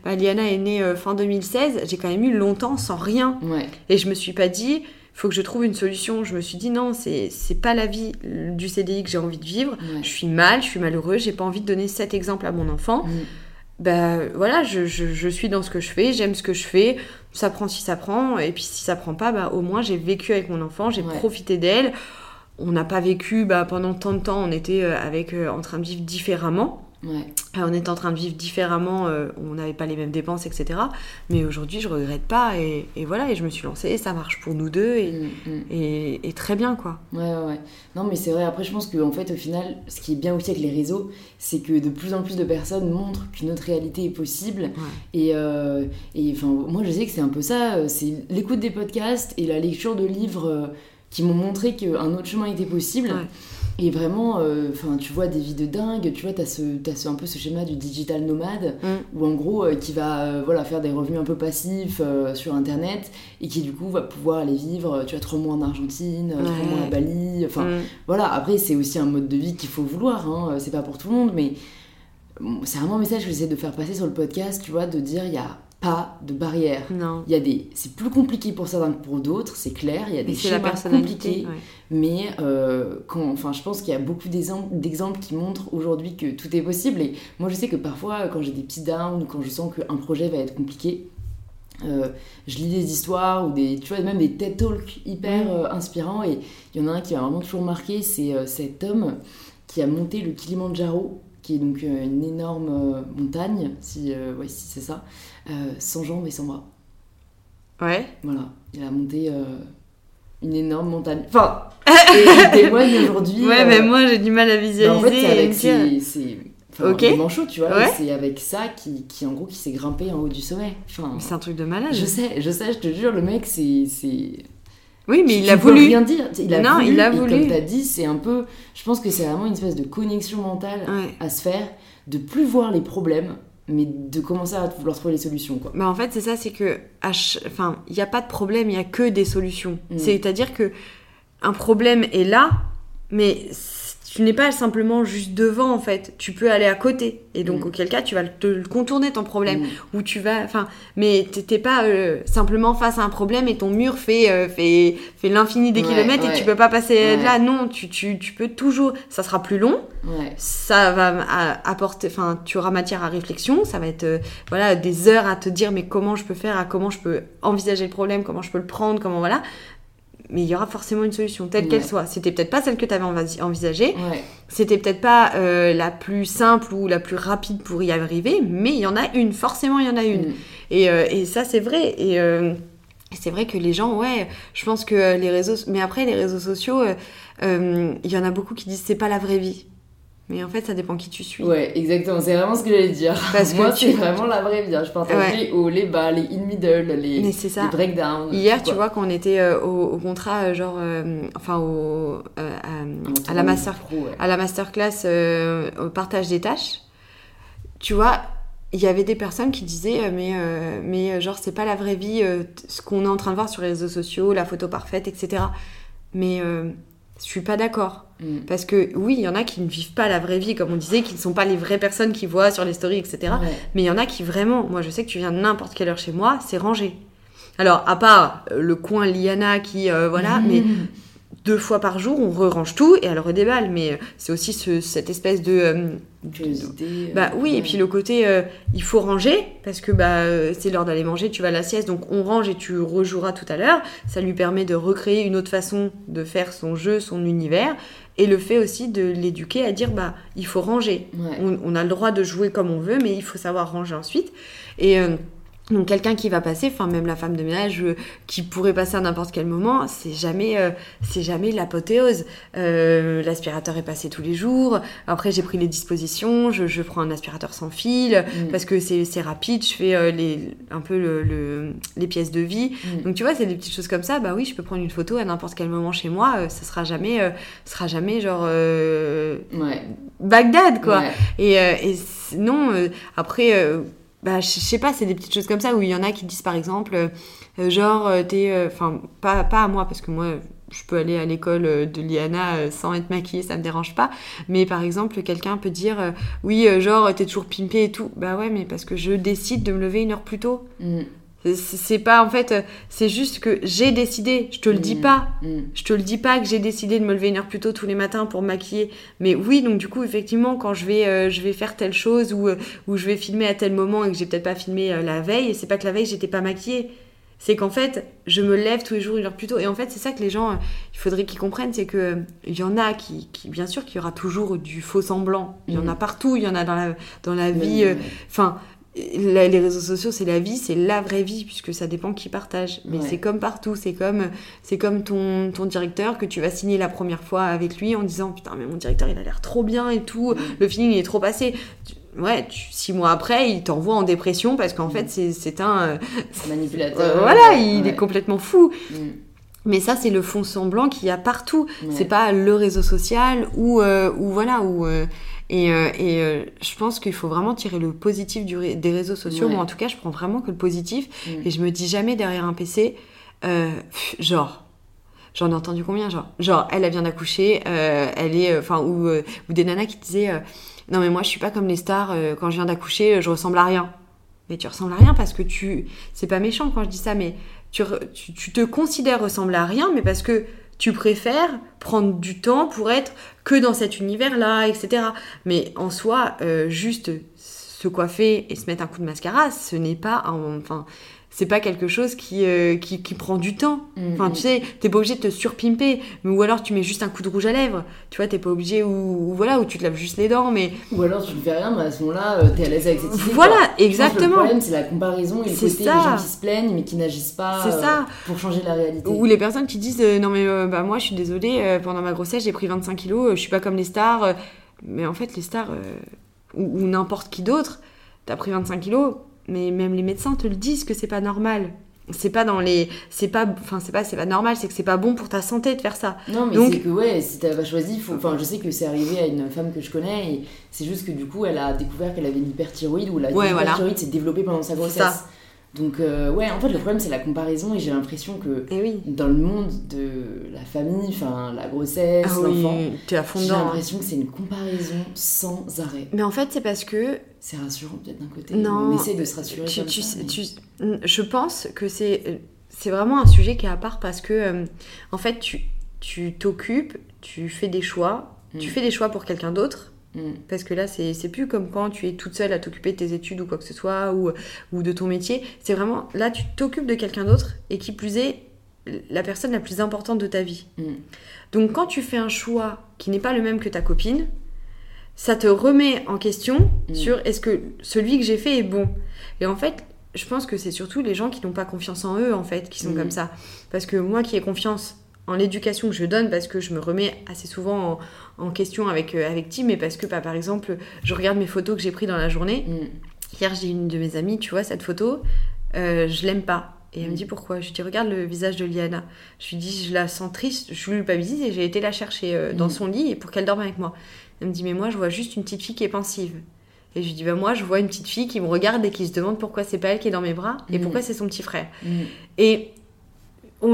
bah, Liana est née fin 2016 j'ai quand même eu longtemps sans rien. Et je me suis pas dit faut que je trouve une solution je me suis dit non c'est c'est pas la vie du CDI que j'ai envie de vivre Ouais. je suis mal, je suis malheureux, j'ai pas envie de donner cet exemple à mon enfant. Mm. Ben voilà, je, je, je suis dans ce que je fais, j'aime ce que je fais, ça prend si ça prend, et puis si ça prend pas, bah, au moins j'ai vécu avec mon enfant, j'ai Ouais. profité d'elle. On n'a pas vécu bah, pendant tant de temps, on était euh, avec, euh, en train de vivre différemment. Ouais. Euh, on était en train de vivre différemment, euh, on n'avait pas les mêmes dépenses, etc. Mais aujourd'hui, je regrette pas, et, et voilà, et je me suis lancée, ça marche pour nous deux, et, Mm, mm. et, et très bien, quoi. Ouais, ouais, ouais. Non, mais c'est vrai, après, je pense qu'en fait, au final, ce qui est bien aussi avec les réseaux, c'est que de plus en plus de personnes montrent qu'une autre réalité est possible. Et, euh, et enfin, moi, je sais que c'est un peu ça, c'est l'écoute des podcasts et la lecture de livres euh, qui m'ont montré qu'un autre chemin était possible. Ouais. Et vraiment, euh, tu vois des vies de dingue, tu vois, t'as ce, t'as ce, un peu ce schéma du digital nomade, Mm. où en gros, euh, qui va euh, voilà, faire des revenus un peu passifs sur Internet, et qui du coup va pouvoir aller vivre, tu vois, trois mois en Argentine, euh, trois Ouais. mois à Bali, enfin, Mm. voilà, après, c'est aussi un mode de vie qu'il faut vouloir, hein, c'est pas pour tout le monde, mais c'est vraiment un message que j'essaie de faire passer sur le podcast, tu vois, de dire il n'y a pas de barrière. Non. Il y a des, c'est plus compliqué pour certains que pour d'autres, c'est clair. Il y a des schémas compliqués, ouais. mais euh, quand, enfin, je pense qu'il y a beaucoup d'exemples, qui montrent aujourd'hui que tout est possible. Et moi, je sais que parfois, quand j'ai des petits downs, ou quand je sens qu'un projet va être compliqué, euh, je lis des histoires ou des, tu vois, même des TED Talks hyper euh, inspirants. Et il y en a un qui m'a vraiment toujours marqué, c'est cet homme qui a monté le Kilimandjaro, qui est donc euh, une énorme euh, montagne, si, euh, ouais, si c'est ça, sans jambes et sans bras. Ouais. Voilà, il a monté une énorme montagne. Enfin, [laughs] il témoigne aujourd'hui. Ouais, mais moi j'ai du mal à bah, visualiser. en fait, c'est avec ses, ses- enfin, Ok. tu vois. Ouais. C'est avec ça qui, qui, en gros, qui s'est grimpé en haut du sommet. Enfin, C'est un truc de malade. je sais, je sais, je te jure, le mec, c'est. Oui, mais il tu a voulu. rien dire. Il a Non, voulu. il a et voulu. comme t'as dit, c'est un peu. Je pense que c'est vraiment une espèce de connexion mentale Ouais. à se faire, de plus voir les problèmes, mais de commencer à vouloir trouver les solutions, quoi. Bah en fait, c'est ça, c'est que. ch- Enfin, il n'y a pas de problème, il n'y a que des solutions. Mm. C'est-à-dire que un problème est là, mais tu n'es pas simplement juste devant, en fait. Tu peux aller à côté. Et donc, Mm. auquel cas, tu vas te le contourner ton problème. Mm. Ou tu vas. Enfin, mais t'es pas euh, simplement face à un problème et ton mur fait, euh, fait, fait l'infini des Ouais, kilomètres et tu peux pas passer Ouais. là. Non, tu, tu, tu peux toujours. Ça sera plus long. Ça va apporter, enfin, tu auras matière à réflexion, ça va être, euh, voilà, des heures à te dire, mais comment je peux faire, à comment je peux envisager le problème, comment je peux le prendre, comment voilà. Mais il y aura forcément une solution, telle Ouais. qu'elle soit. C'était peut-être pas celle que tu avais envisagée, Ouais. c'était peut-être pas euh, la plus simple ou la plus rapide pour y arriver, mais il y en a une, forcément il y en a une. Mm. Et, euh, et ça, c'est vrai. Et euh, c'est vrai que les gens, ouais, je pense que les réseaux. Mais après, les réseaux sociaux, il y en a beaucoup qui disent c'est pas la vraie vie. Mais en fait, ça dépend qui tu suis. Ouais, exactement, c'est vraiment ce que j'allais dire. Parce [laughs] que Moi, tu- c'est vraiment la vraie vie. hein. Je partage les hauts, les bas, les in middle, les, Mais c'est ça. les breakdowns. Hier, tu vois, quand on était euh, au, au contrat, euh, genre, euh, enfin, au, à, à la master, pro, ouais. à la masterclass au partage des tâches, tu vois, il y avait des personnes qui disaient, mais, euh, mais genre, c'est pas la vraie vie, euh, ce qu'on est en train de voir sur les réseaux sociaux, la photo parfaite, etc. Mais euh, je suis pas d'accord. Mm. Parce que oui, il y en a qui ne vivent pas la vraie vie, comme on disait, qui ne sont pas les vraies personnes qui voient sur les stories, etc. Ouais. Mais il y en a qui vraiment, moi je sais que tu viens n'importe quelle heure chez moi, c'est rangé. Alors, à part euh, le coin Liana qui, euh, voilà, mais Mm. Deux fois par jour, on re-range tout et elle redéballe. Mais euh, c'est aussi ce- cette espèce de. euh, euh, bah oui, et puis le côté, euh, il faut ranger, parce que bah, c'est l'heure d'aller manger, tu vas à la sieste, donc on range et tu rejoueras tout à l'heure. Ça lui permet de recréer une autre façon de faire son jeu, son univers. Et le fait aussi de l'éduquer à dire, bah, il faut ranger. Ouais. On, on a le droit de jouer comme on veut, mais il faut savoir ranger ensuite. Et, euh, Donc quelqu'un qui va passer, enfin même la femme de ménage euh, qui pourrait passer à n'importe quel moment, c'est jamais, euh, c'est jamais l'apothéose. Euh, l'aspirateur est passé tous les jours. Après j'ai pris les dispositions, je, je, prends un aspirateur sans fil mm. parce que c'est rapide. Je fais les, un peu le, les pièces de vie. Mm. Donc tu vois, c'est des petites choses comme ça. Bah oui, je peux prendre une photo à n'importe quel moment chez moi. ça sera jamais, sera jamais genre ouais. Bagdad quoi. Et, et non, après bah, je sais pas, c'est des petites choses comme ça où il y en a qui disent par exemple, euh, euh, genre, euh, t'es. Enfin, pas, à moi, parce que moi, je peux aller à l'école de Liana sans être maquillée, ça me dérange pas. Mais par exemple, quelqu'un peut dire, oui, genre, t'es toujours pimpée et tout. Bah ouais, mais parce que je décide de me lever une heure plus tôt. Mm. C'est pas en fait, c'est juste que j'ai décidé, je te le dis mm. pas, mm. je te le dis pas que j'ai décidé de me lever une heure plus tôt tous les matins pour maquiller. Mais oui, donc du coup, effectivement, quand je vais, euh, je vais faire telle chose ou, euh, ou je vais filmer à tel moment et que j'ai peut-être pas filmé euh, la veille, et c'est pas que la veille j'étais pas maquillée. C'est qu'en fait, je me lève tous les jours une heure plus tôt. Et en fait, c'est ça que les gens, il faudrait qu'ils comprennent, c'est que il y en a qui, qui bien sûr, qu'il y aura toujours du faux semblant. Il y en a mm. partout, il y en a dans la, dans la vie. Enfin, les réseaux sociaux, c'est la vie, c'est la vraie vie, puisque ça dépend qui partage. Mais c'est comme partout, c'est comme, c'est comme ton, ton directeur que tu vas signer la première fois avec lui en disant Putain, mais mon directeur, il a l'air trop bien et tout, le feeling, il est trop passé. Ouais, six mois après, il t'envoie en dépression parce qu'en mm. fait, c'est un. Euh, manipulateur. Euh, voilà, il est complètement fou. Mm. Mais ça, c'est le fond semblant qu'il y a partout. C'est pas le réseau social ou, euh, ou voilà, ou. Et, euh, et euh, je pense qu'il faut vraiment tirer le positif du des réseaux sociaux. Moi, en tout cas, je prends vraiment que le positif. Mm. Et je me dis jamais derrière un PC, euh, genre, j'en ai entendu combien, genre, genre, elle, elle vient d'accoucher, elle est, enfin, ou, ou des nanas qui disaient, non mais moi, je suis pas comme les stars. quand je viens d'accoucher, je ressemble à rien. Mais tu ressembles à rien parce que tu, c'est pas méchant quand je dis ça, mais tu, tu, tu te considères ressembler à rien, mais parce que tu préfères prendre du temps pour être que dans cet univers-là, etc. Mais en soi, euh, juste se coiffer et se mettre un coup de mascara, ce n'est pas, enfin, c'est pas quelque chose qui, euh, qui, qui, prend du temps. Mm, enfin, tu mm. sais, t'es pas obligé de te surpimper, ou alors tu mets juste un coup de rouge à lèvres. Tu vois, t'es pas obligé, ou, voilà, ou tu te laves juste les dents, mais. Ou alors tu ne fais rien, mais à ce moment-là, euh, t'es à l'aise avec cette idée. Voilà, exactement. le problème, c'est la comparaison et le côté ça. gens qui se plaignent, mais qui n'agissent pas ça. pour changer la réalité. Ou les personnes qui disent, non mais bah moi, je suis désolée, pendant ma grossesse, j'ai pris 25 kilos, je suis pas comme les stars. mais en fait, les stars, ou, ou n'importe qui d'autre, t'as pris 25 kilos mais même les médecins te le disent que c'est pas normal. C'est pas dans les c'est pas enfin c'est pas c'est pas normal c'est que c'est pas bon pour ta santé de faire ça. Non mais Donc... c'est que ouais si t'as pas choisi faut... enfin je sais que c'est arrivé à une femme que je connais et c'est juste que du coup elle a découvert qu'elle avait une hyperthyroïde ou la ouais, hyperthyroïde s'est développée pendant sa grossesse donc euh, ouais, en fait le problème c'est la comparaison et j'ai l'impression que eh dans le monde de la famille, enfin la grossesse, ah l'enfant, j'ai l'impression que c'est une comparaison sans arrêt. Mais en fait c'est parce que c'est rassurant peut-être d'un côté. Non, on essaie de se rassurer. Tu, tu, tu, je pense que c'est c'est vraiment un sujet qui est à part parce que euh, en fait tu tu t'occupes, tu fais des choix, tu mm. fais des choix pour quelqu'un d'autre. Parce que là, c'est plus comme quand tu es toute seule à t'occuper de tes études ou quoi que ce soit, ou, ou de ton métier. C'est vraiment, là, tu t'occupes de quelqu'un d'autre, et qui plus est, la personne la plus importante de ta vie. Mm. Donc quand tu fais un choix qui n'est pas le même que ta copine, ça te remet en question mm. sur est-ce que celui que j'ai fait est bon. Et en fait, je pense que c'est surtout les gens qui n'ont pas confiance en eux, en fait, qui sont comme ça. Parce que moi qui ai confiance en l'éducation que je donne parce que je me remets assez souvent en, question avec, euh, avec Tim et parce que bah, par exemple je regarde mes photos que j'ai prises dans la journée. Mm. Hier j'ai une de mes amies, tu vois cette photo, euh, je l'aime pas. Et elle me mm. dit pourquoi? Je lui dis regarde le visage de Liana. Je lui dis je la sens triste, je lui pas visite et j'ai été la chercher euh, dans mm. son lit pour qu'elle dorme avec moi. Elle me dit mais moi je vois juste une petite fille qui est pensive. Et je lui dis bah moi je vois une petite fille qui me regarde et qui se demande pourquoi c'est pas elle qui est dans mes bras et pourquoi c'est son petit frère. Et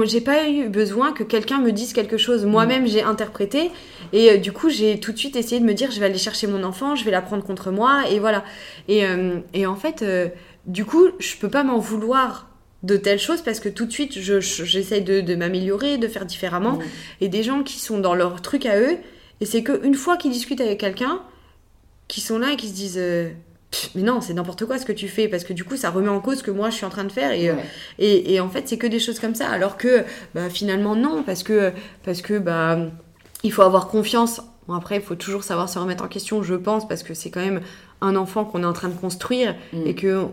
j'ai pas eu besoin que quelqu'un me dise quelque chose. Moi-même, j'ai interprété. Et euh, du coup, j'ai tout de suite essayé de me dire, je vais aller chercher mon enfant, je vais la prendre contre moi. Et voilà. Et, euh, et en fait, euh, du coup, je peux pas m'en vouloir de telles choses parce que tout de suite, j'essaye de, de m'améliorer, de faire différemment. Et des gens qui sont dans leur truc à eux. Et c'est qu'une fois qu'ils discutent avec quelqu'un, qui sont là et qui se disent mais non, c'est n'importe quoi ce que tu fais, parce que du coup, ça remet en cause ce que moi je suis en train de faire. Et, euh, et, et, en fait, c'est que des choses comme ça. Alors que bah, finalement, non, parce que, parce que bah, il faut avoir confiance. Bon, après, il faut toujours savoir se remettre en question, je pense, parce que c'est quand même un enfant qu'on est en train de construire mm. et que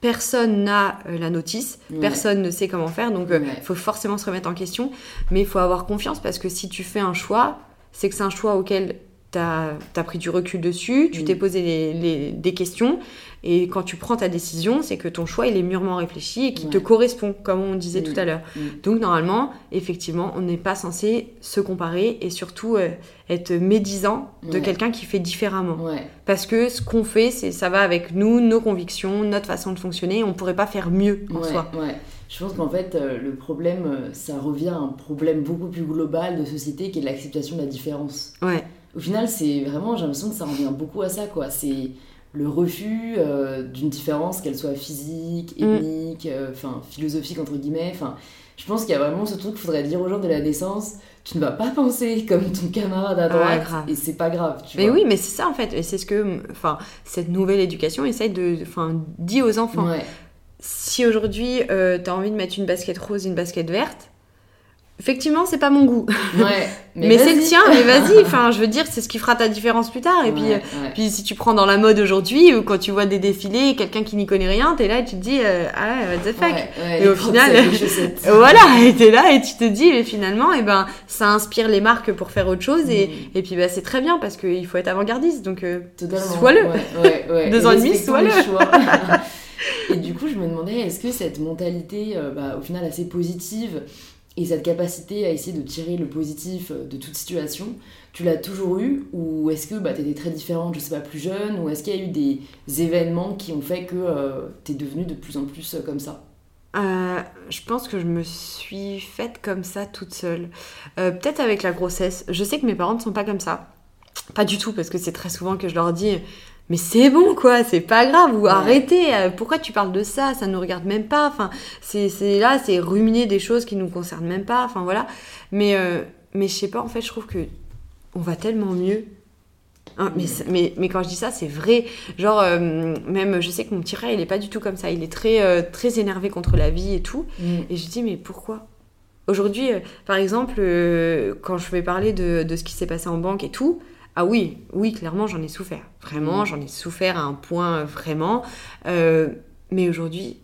personne n'a euh, la notice, personne ne sait comment faire, donc il faut forcément se remettre en question, mais il faut avoir confiance parce que si tu fais un choix, c'est que c'est un choix auquel tu as, pris du recul dessus, tu t'es posé des questions, et quand tu prends ta décision, c'est que ton choix, il est mûrement réfléchi et qui te correspond, comme on disait tout à l'heure. Donc normalement, effectivement, on n'est pas censé se comparer et surtout euh, être médisant de quelqu'un qui fait différemment. Parce que ce qu'on fait, c'est ça va avec nous, nos convictions, notre façon de fonctionner. On ne pourrait pas faire mieux en soi. Je pense qu'en fait, euh, le problème, euh, ça revient à un problème beaucoup plus global de société qui est l'acceptation de la différence. Ouais. Au final, c'est vraiment, j'ai l'impression que ça revient beaucoup à ça, quoi. C'est le refus euh, d'une différence, qu'elle soit physique, mm. ethnique, euh, enfin philosophique entre guillemets. Enfin, je pense qu'il y a vraiment ce truc qu'il faudrait dire aux gens de la naissance. Tu ne vas pas penser comme ton camarade à droite et c'est pas grave. mais oui, mais c'est ça en fait, et c'est ce que, enfin, cette nouvelle éducation essaye de, enfin, dit aux enfants. Si aujourd'hui euh, tu as envie de mettre une basket rose, une basket verte, effectivement, c'est pas mon goût. Ouais, [laughs] mais, c'est le tien, mais vas-y. [laughs] Enfin, je veux dire, c'est ce qui fera ta différence plus tard. Et puis, euh, puis si tu prends dans la mode aujourd'hui, ou quand tu vois des défilés, quelqu'un qui n'y connaît rien, t'es là et tu te dis, euh, ah, what the fuck. et au final, [laughs] voilà, et t'es là et tu te dis, mais finalement, et eh ben, ça inspire les marques pour faire autre chose. Et, mm. et puis, bah, c'est très bien parce qu'il faut être avant-gardiste. Donc, euh, sois-le. Deux ans et demi, sois-le. et du coup, je me demandais, est-ce que cette mentalité, bah, au final, assez positive, et cette capacité à essayer de tirer le positif euh, de toute situation, tu l'as toujours eu Ou est-ce que bah, tu étais très différente, je sais pas, plus jeune Ou est-ce qu'il y a eu des événements qui ont fait que euh, tu es devenue de plus en plus euh, comme ça? Je pense que je me suis faite comme ça toute seule. Peut-être avec la grossesse. Je sais que mes parents ne sont pas comme ça. Pas du tout, parce que c'est très souvent que je leur dis mais c'est bon quoi, c'est pas grave, ou arrêtez, euh, pourquoi tu parles de ça, ça nous regarde même pas, enfin, c'est là, c'est ruminer des choses qui nous concernent même pas, enfin voilà. Mais, euh, mais je sais pas, en fait, je trouve que on va tellement mieux. Hein, mais, mais, mais, quand je dis ça, c'est vrai. Genre, euh, même, je sais que mon petit frère, il est pas du tout comme ça. Il est très, très énervé contre la vie et tout. Mm. Et je dis, mais pourquoi? Aujourd'hui, par exemple, quand je vais parler de, de ce qui s'est passé en banque et tout, ah oui, oui, clairement, j'en ai souffert. Vraiment, mm. j'en ai souffert à un point euh, vraiment. Euh, mais aujourd'hui,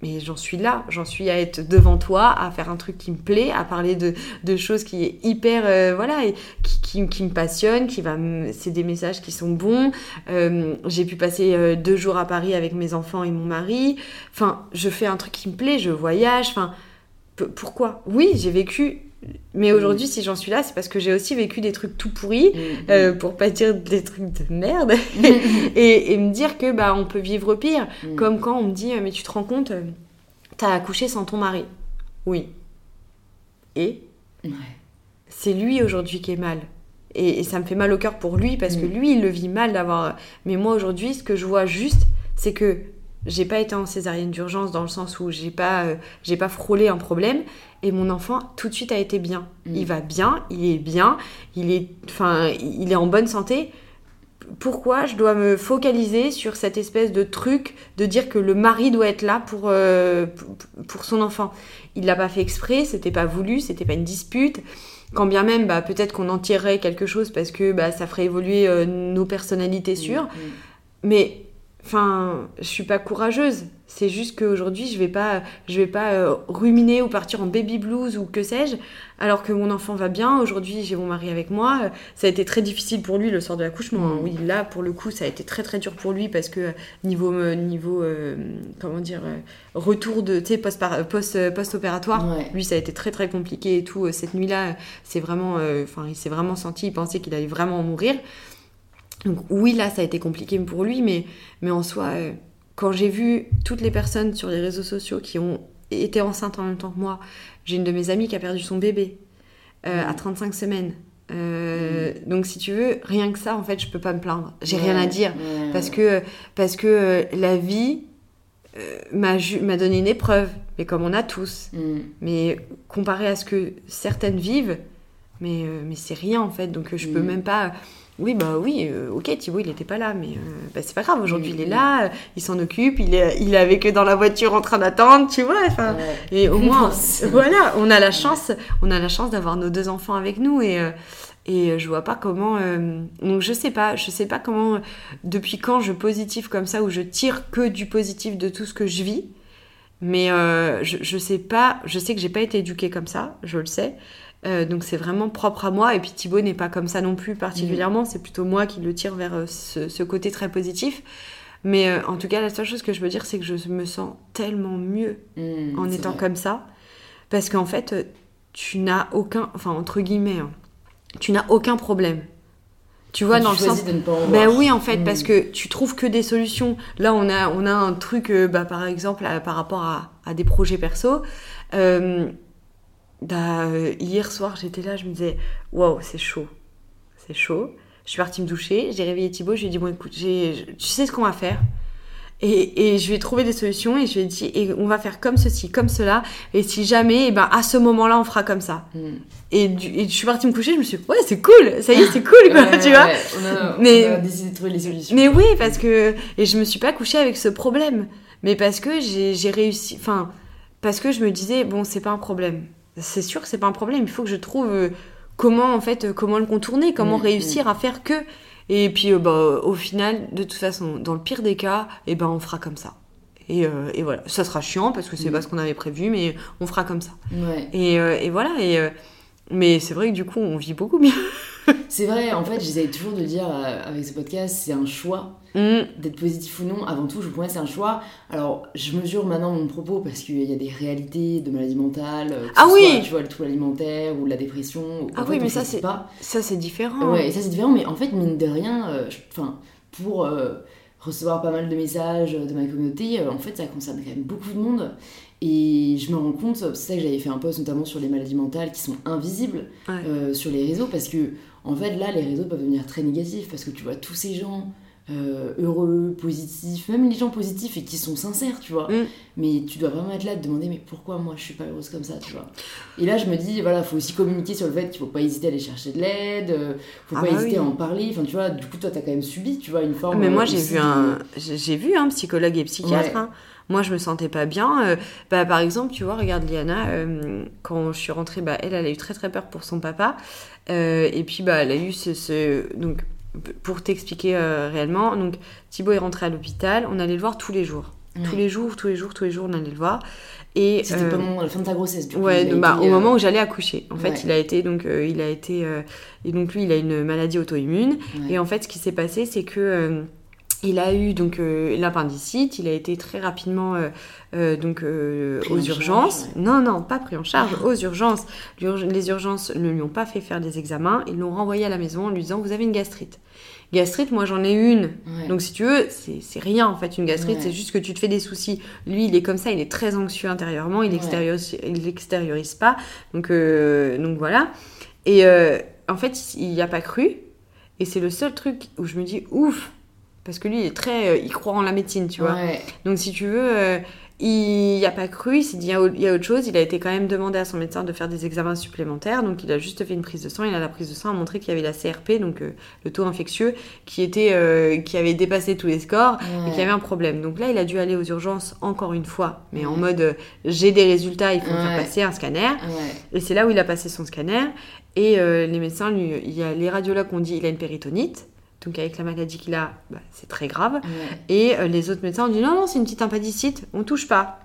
mais j'en suis là, j'en suis à être devant toi, à faire un truc qui me plaît, à parler de, de choses qui est hyper, euh, voilà, et qui, qui, me passionne, qui va, c'est des messages qui sont bons. j'ai pu passer deux jours à Paris avec mes enfants et mon mari. Enfin, je fais un truc qui me plaît, je voyage. Enfin, pourquoi? Oui, j'ai vécu mais aujourd'hui, si j'en suis là, c'est parce que j'ai aussi vécu des trucs tout pourris, mm, mm. euh, pour pas dire des trucs de merde, [laughs] et, me dire que bah on peut vivre pire. Mm. Comme quand on me dit, mais tu te rends compte, euh, t'as accouché sans ton mari. Oui. Et c'est lui aujourd'hui qui est mal. Et, ça me fait mal au cœur pour lui parce que lui, il le vit mal d'avoir. Mais moi aujourd'hui, ce que je vois juste, c'est que j'ai pas été en césarienne d'urgence dans le sens où j'ai pas, euh, j'ai pas frôlé un problème, et mon enfant, tout de suite, a été bien. Mm. Il va bien, il est bien, il est, enfin, il est en bonne santé. Pourquoi je dois me focaliser sur cette espèce de truc de dire que le mari doit être là pour, euh, pour son enfant? Il l'a pas fait exprès, c'était pas voulu, c'était pas une dispute. Quand bien même, bah, peut-être qu'on en tirerait quelque chose parce que bah, ça ferait évoluer euh, nos personnalités sûres. Mm, mm. Mais Enfin, je suis pas courageuse. C'est juste qu'aujourd'hui, je vais pas, je vais pas euh, ruminer ou partir en baby blues ou que sais-je, alors que mon enfant va bien. Aujourd'hui, j'ai mon mari avec moi. Ça a été très difficile pour lui le soir de l'accouchement. Hein. Mm. Oui, là, pour le coup, ça a été très très dur pour lui parce que niveau euh, niveau euh, comment dire retour de tu post post post opératoire, lui, ça a été très très compliqué et tout. Cette nuit-là, c'est vraiment, enfin, il s'est vraiment senti, il pensait qu'il allait vraiment mourir. Donc oui, là, ça a été compliqué pour lui, mais, mais en soi, euh, quand j'ai vu toutes les personnes sur les réseaux sociaux qui ont été enceintes en même temps que moi, j'ai une de mes amies qui a perdu son bébé euh, à 35 semaines. Euh, donc si tu veux, rien que ça, en fait, je peux pas me plaindre. J'ai rien à dire parce que parce que la vie m'a donné une épreuve, mais comme on a tous. Mm. Mais comparé à ce que certaines vivent, mais mais c'est rien en fait. Donc je peux mm. même pas oui, bah oui, euh, ok, Thibaut, il n'était pas là, mais euh, bah, c'est pas grave, aujourd'hui il est là, il s'en occupe, il est, il est avec eux dans la voiture en train d'attendre, tu vois, enfin, et au moins, [laughs] voilà, on a la chance, on a la chance d'avoir nos deux enfants avec nous, et, euh, Et je vois pas comment. Donc je sais pas, je sais pas comment. Depuis quand je positif comme ça, où je tire que du positif de tout ce que je vis. Mais je, je sais pas, je sais que j'ai pas été éduquée comme ça, je le sais. Donc c'est vraiment propre à moi. Et puis Thibaut n'est pas comme ça non plus particulièrement. C'est plutôt moi qui le tire vers ce, ce côté très positif. Mais euh, en tout cas, la seule chose que je veux dire, c'est que je me sens tellement mieux mmh, en étant comme ça. Parce qu'en fait, euh, tu n'as aucun, enfin, entre guillemets, hein, tu n'as aucun problème. Tu vois, dans le sens. De ne pas en ben oui, en fait, parce mmh. que tu trouves que des solutions. Là, on a, on a un truc, euh, bah, par exemple, par rapport à, à, des projets perso. Bah, hier soir, j'étais là, je me disais, waouh, c'est chaud. C'est chaud. Je suis partie me doucher, j'ai réveillé Thibaut, je lui ai dit bon écoute, tu sais ce qu'on va faire? Et, et, je vais trouver des solutions et je lui ai dit et on va faire comme ceci, comme cela et si jamais et eh ben à ce moment-là on fera comme ça. Hmm. Et, je suis partie me coucher, je me suis dit, ouais c'est cool, ça y est c'est cool quoi, [laughs] tu vois. On a, mais, on a décidé de trouver les solutions. Mais oui parce que et je me suis pas couchée avec ce problème, mais parce que j'ai réussi, enfin parce que je me disais bon c'est pas un problème, c'est sûr que c'est pas un problème, il faut que je trouve euh, comment en fait comment le contourner, comment mm, réussir mm. à faire que. Et puis euh, bah, au final, de toute façon, dans le pire des cas, et eh ben on fera comme ça. Et, euh, et, voilà, ça sera chiant parce que c'est mm. pas ce qu'on avait prévu, mais on fera comme ça. Et, euh, et, voilà. Et, mais c'est vrai que du coup, on vit beaucoup mieux. [laughs] [laughs] c'est vrai, en fait, j'essaie toujours de dire avec ce podcast, c'est un choix. Mm. d'être positif ou non, avant tout, je, pour moi, c'est un choix. Alors, je mesure maintenant mon propos parce qu'il y a des réalités de maladie mentale, euh, ah oui tu vois, le trouble alimentaire ou la dépression. Ah oui, mais ça, c'est pas. Ça, c'est différent. Ouais, ça, c'est différent, mais en fait, mine de rien, euh, pour euh, recevoir pas mal de messages de ma communauté, en fait, ça concerne quand même beaucoup de monde. Et je me rends compte, c'est ça que j'avais fait un post notamment sur les maladies mentales qui sont invisibles sur les réseaux parce que, en fait, là, les réseaux peuvent devenir très négatifs parce que tu vois tous ces gens euh, heureux, positifs, même les gens positifs et qui sont sincères, tu vois. Mm. Mais tu dois vraiment être là, de demander, mais pourquoi moi je suis pas heureuse comme ça, tu vois? Et là, je me dis, voilà, faut aussi communiquer sur le fait qu'il faut pas hésiter à aller chercher de l'aide, euh, faut ah pas bah hésiter à en parler. Enfin, tu vois, du coup, toi, t'as quand même subi, tu vois, une forme. Mais moi, j'ai vu, un... j'ai vu un psychologue et psychiatre. Hein. Moi, je me sentais pas bien. Euh, bah, par exemple, tu vois, regarde Liana, quand je suis rentrée, bah, elle, elle a eu très très peur pour son papa. et puis, bah, elle a eu ce. ce... Donc, pour t'expliquer euh, réellement, donc Thibaut est rentré à l'hôpital, on allait le voir tous les jours. Tous les jours, tous les jours, tous les jours, on allait le voir. Et c'était euh, pendant la fin de ta grossesse, du coup. Ouais, bah, au euh, moment où j'allais accoucher. En fait, il a été donc il a été et donc lui, il a une maladie auto-immune. Et en fait, ce qui s'est passé, c'est que il a eu donc l'appendicite, il a été très rapidement donc aux urgences. Non, non, pas pris en charge, aux urgences. Les urgences ne lui ont pas fait faire des examens, ils l'ont renvoyé à la maison en lui disant vous avez une gastrite. Gastrite, moi j'en ai une. Donc si tu veux, c'est rien en fait une gastrite, c'est juste que tu te fais des soucis. Lui, il est comme ça, il est très anxieux intérieurement, il l'extériorise extériorise pas. Donc, euh, donc voilà. Et euh, en fait, il n'y a pas cru. Et c'est le seul truc où je me dis ouf, parce que lui, il est très, euh, il croit en la médecine, tu vois. Donc si tu veux, il n'y a pas cru, il s'est dit il y a autre chose. Il a été quand même demandé à son médecin de faire des examens supplémentaires. Donc il a juste fait une prise de sang. Et là, la prise de sang a montré qu'il y avait la CRP, donc euh, le taux infectieux, qui, était, euh, qui avait dépassé tous les scores et qu'il y avait un problème. Donc là, il a dû aller aux urgences encore une fois, mais en mode euh, j'ai des résultats, il faut faire passer un scanner. Et c'est là où il a passé son scanner. Et les médecins, lui, il y a les radiologues ont dit il a une péritonite donc avec la maladie qu'il a, bah, c'est très grave. Et euh, les autres médecins ont dit non, non, c'est une petite appendicite, on touche pas.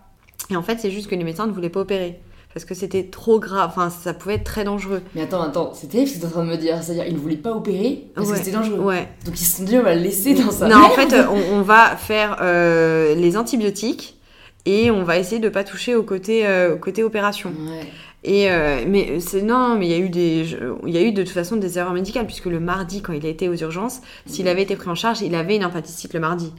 Et en fait, c'est juste que les médecins ne voulaient pas opérer. Parce que c'était trop grave, enfin ça pouvait être très dangereux. Mais attends, attends, c'était ce que tu es en train de me dire. C'est-à-dire ils ne voulaient pas opérer parce que c'était dangereux. Ouais. Donc ils se sont dit on va le laisser dans sa Non, en [laughs] fait, on, va faire euh, les antibiotiques et on va essayer de pas toucher au côté, euh, au côté opération. Ouais. Et euh, mais c'est non, mais il y a eu des, il y a eu de toute façon des erreurs médicales puisque le mardi quand il a été aux urgences, s'il avait été pris en charge, il avait une appendicite le mardi.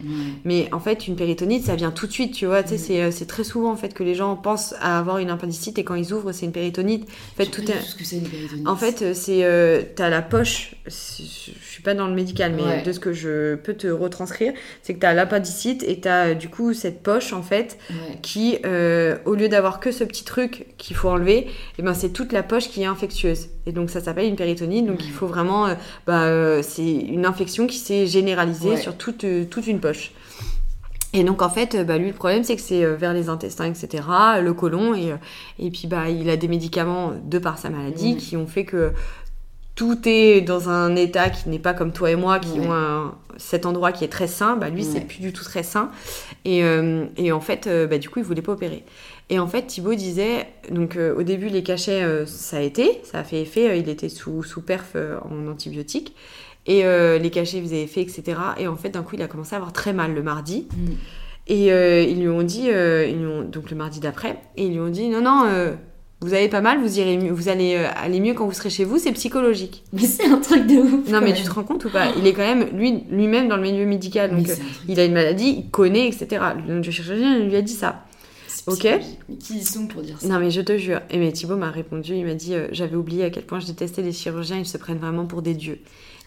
Mais en fait, une péritonite, ça vient tout de suite, tu vois. Tu sais, euh, c'est très souvent en fait que les gens pensent à avoir une appendicite et quand ils ouvrent, c'est une péritonite. En fait, tout est. Ce que c'est une péritonite. En fait, euh, c'est t'as la poche. Je suis pas dans le médical, mais de ce que je peux te retranscrire, c'est que t'as l'appendicite et t'as du coup cette poche en fait qui, au lieu d'avoir que ce petit truc qu'il faut enlever et ben c'est toute la poche qui est infectieuse. Et donc ça s'appelle une péritonite. Donc il faut vraiment, euh, bah, euh, c'est une infection qui s'est généralisée sur toute, euh, toute une poche. Et donc en fait, bah, lui le problème c'est que c'est vers les intestins, etc., le côlon, et, et puis bah, il a des médicaments de par sa maladie qui ont fait que tout est dans un état qui n'est pas comme toi et moi, qui ont cet endroit qui est très sain, bah lui, c'est plus du tout très sain. Et, euh, et en fait, euh, bah, du coup, il voulait pas opérer. Et en fait, Thibaut disait, donc euh, au début, les cachets, ça a été, ça a fait effet, il était sous, sous perf en antibiotiques. Et les cachets faisaient effet, etc. Et en fait, d'un coup, il a commencé à avoir très mal le mardi. Mm. Et ils lui ont dit, ils ont, donc le mardi d'après, et ils lui ont dit, non, non, vous avez pas mal, vous irez vous allez euh, aller mieux quand vous serez chez vous, c'est psychologique. [laughs] Mais c'est un truc de ouf. Non, mais tu te rends compte ou pas? Il est quand même lui lui-même dans le milieu médical, donc euh, il a une maladie, il connaît, etc. Le chirurgien lui a dit ça. Ok. Qui ils sont pour dire ça Non, mais je te jure. Et mais Thibaut m'a répondu, il m'a dit, euh, j'avais oublié à quel point je détestais les chirurgiens, ils se prennent vraiment pour des dieux.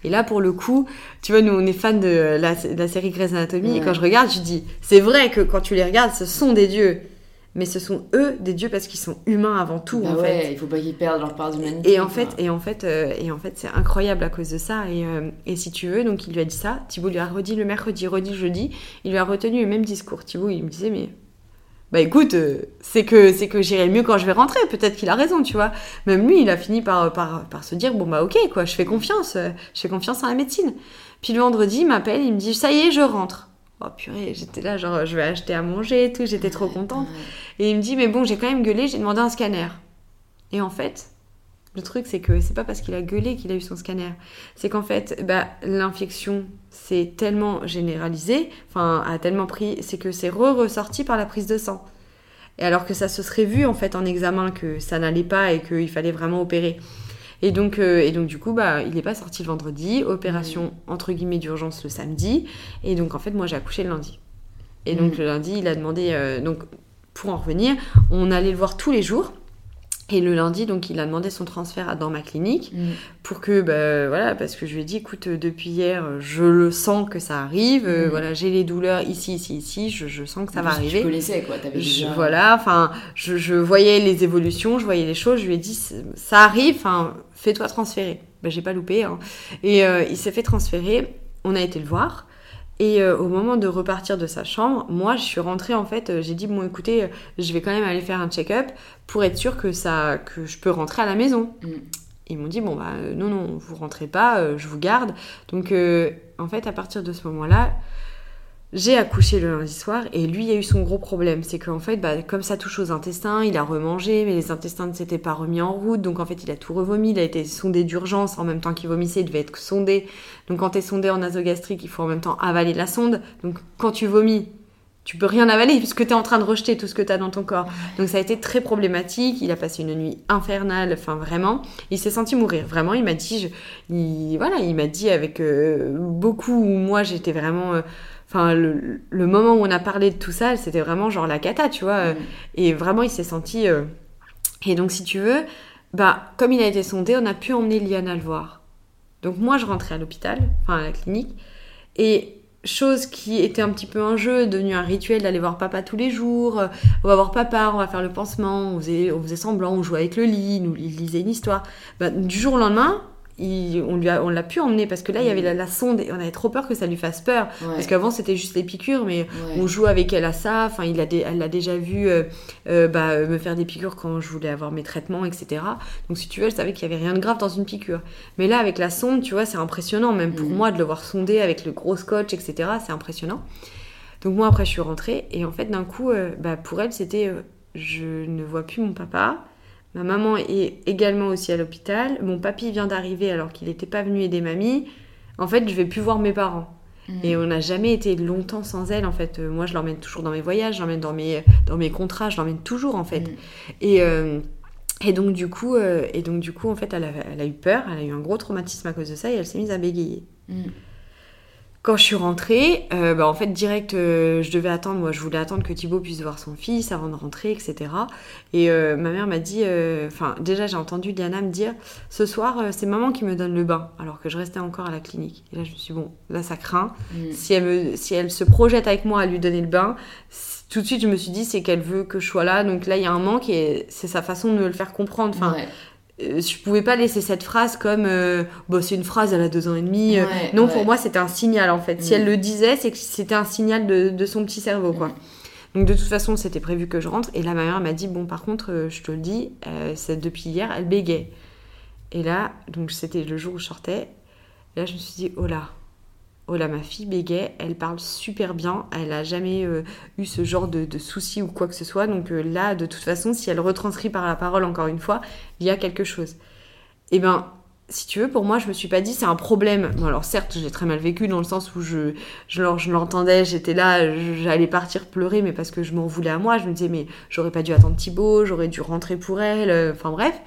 Et là, pour le coup, tu vois, nous, on est fans de la, série Grey's Anatomy, et quand je regarde, je dis, c'est vrai que quand tu les regardes, ce sont des dieux mais ce sont eux des dieux parce qu'ils sont humains avant tout bah en ouais, fait. il faut pas qu'ils perdent leur part d'humanité. Et en fait, et en fait, euh, et en fait, c'est incroyable à cause de ça. Et, euh, et, si tu veux, donc il lui a dit ça. Thibaut lui a redit le mercredi, redit le jeudi. Il lui a retenu le même discours. Thibaut, il me disait mais bah écoute, euh, c'est que c'est que j'irai mieux quand je vais rentrer. Peut-être qu'il a raison, tu vois. Même lui, il a fini par, par, par se dire bon bah ok quoi, je fais confiance, je fais confiance en la médecine. Puis le vendredi, il m'appelle, il me dit ça y est, je rentre. Oh purée, j'étais là, genre, je vais acheter à manger et tout, j'étais trop contente. Et il me dit, mais bon, j'ai quand même gueulé, j'ai demandé un scanner. Et en fait, le truc, c'est que c'est pas parce qu'il a gueulé qu'il a eu son scanner. C'est qu'en fait, bah, l'infection s'est tellement généralisée, enfin, a tellement pris, c'est que c'est re-ressorti par la prise de sang. Et alors que ça se serait vu, en fait, en examen, que ça n'allait pas et qu'il fallait vraiment opérer. Et donc, euh, et donc du coup, bah, il n'est pas sorti le vendredi, opération entre guillemets d'urgence le samedi. Et donc en fait, moi j'ai accouché le lundi. Et donc mm. le lundi, il a demandé, euh, donc pour en revenir, on allait le voir tous les jours. Et le lundi, donc, il a demandé son transfert dans ma clinique mm. pour que, bah, voilà, parce que je lui ai dit, écoute, depuis hier, je le sens que ça arrive. Euh, mm. voilà, j'ai les douleurs ici, ici, ici. Je, sens que ça va arriver. Tu connaissais quoi Avais déjà... Voilà, enfin, je, je, voyais les évolutions, je voyais les choses. Je lui ai dit, ça arrive. Enfin, fais-toi transférer. Ben, j'ai pas loupé. Hein. Et euh, il s'est fait transférer. On a été le voir. Et euh, au moment de repartir de sa chambre, moi, je suis rentrée en fait. Euh, j'ai dit bon, écoutez, je vais quand même aller faire un check-up pour être sûre que ça, que je peux rentrer à la maison. Mm. Ils m'ont dit bon bah non non, vous rentrez pas, je vous garde. Donc en fait, à partir de ce moment-là, j'ai accouché le lundi soir et lui a eu son gros problème. C'est qu'en fait, bah, comme ça touche aux intestins, il a remangé, mais les intestins ne s'étaient pas remis en route. Donc en fait, il a tout revomi. Il a été sondé d'urgence en même temps qu'il vomissait. Il devait être sondé. Donc quand tu es sondé en nasogastrique, il faut en même temps avaler la sonde. Donc quand tu vomis, tu peux rien avaler puisque tu es en train de rejeter tout ce que tu as dans ton corps. Donc ça a été très problématique. Il a passé une nuit infernale, enfin vraiment. Il s'est senti mourir. Vraiment, il m'a dit, il, voilà, il m'a dit avec euh, beaucoup. Moi, j'étais vraiment. Euh, Enfin, le, moment où on a parlé de tout ça, c'était vraiment genre la cata, tu vois. Mm. Et vraiment, il s'est senti. Euh, et donc, si tu veux, bah, comme il a été sondé, on a pu emmener Liana le voir. Donc, moi, je rentrais à l'hôpital, enfin à la clinique. Et chose qui était un petit peu un jeu, devenu un rituel d'aller voir papa tous les jours. Euh, on va voir papa, on va faire le pansement, on faisait, on faisait semblant, on jouait avec le lit, nous, il lisait une histoire. Bah, du jour au lendemain, on lui on l'a pu emmener parce que là il y avait la, sonde et on avait trop peur que ça lui fasse peur. Parce qu'avant c'était juste les piqûres mais on joue avec elle à ça. Enfin il a elle l'a déjà vu euh, euh, bah, me faire des piqûres quand je voulais avoir mes traitements etc donc si tu veux elle savait qu'il y avait rien de grave dans une piqûre. Mais là avec la sonde tu vois c'est impressionnant. Même pour mm. moi de le voir sonder avec le gros scotch etc c'est impressionnant. Donc moi après je suis rentrée. Et en fait d'un coup euh, bah, pour elle c'était je ne vois plus mon papa Ma maman est également aussi à l'hôpital. Mon papy vient d'arriver alors qu'il n'était pas venu aider mamie. En fait, je vais plus voir mes parents. Mm. Et on n'a jamais été longtemps sans elle, en fait. Euh, moi, je l'emmène toujours dans mes voyages, je l'emmène dans mes, dans mes contrats, je l'emmène toujours, en fait. Mm. Et, euh, et, donc, du coup, euh, et donc, du coup, en fait, elle a, elle a, eu peur, elle a eu un gros traumatisme à cause de ça, et elle s'est mise à bégayer. Mm. Quand je suis rentrée, euh, bah, en fait, direct, euh, je devais attendre, moi je voulais attendre que Thibaut puisse voir son fils avant de rentrer, etc. Et euh, ma mère m'a dit, enfin, déjà j'ai entendu Diana me dire, ce soir, c'est maman qui me donne le bain, alors que je restais encore à la clinique. Et là, je me suis dit, bon, là, ça craint. Mm. Si, elle me, si elle se projette avec moi à lui donner le bain, tout de suite, je me suis dit, c'est qu'elle veut que je sois là. Donc là, il y a un manque et c'est sa façon de me le faire comprendre. Enfin, euh, je pouvais pas laisser cette phrase comme euh, bon, c'est une phrase elle a deux ans et demi euh. non pour moi c'était un signal en fait. Si elle le disait c'est que c'était un signal de, de, son petit cerveau quoi. Donc de toute façon c'était prévu que je rentre. Et là ma mère m'a dit bon par contre je te le dis depuis hier elle bégait Et là, donc c'était le jour où je sortais. Et là, je me suis dit, oh là, oh là, ma fille bégait, elle parle super bien, elle a jamais euh, eu ce genre de, soucis ou quoi que ce soit. Donc euh, là, de toute façon, si elle retranscrit par la parole encore une fois, il y a quelque chose. Et ben, si tu veux, pour moi, je me suis pas dit c'est un problème. Bon, alors certes, j'ai très mal vécu dans le sens où je, je, je l'entendais, j'étais là, j'allais partir pleurer, mais parce que je m'en voulais à moi. Je me disais, mais j'aurais pas dû attendre Thibaut, j'aurais dû rentrer pour elle, euh, enfin bref.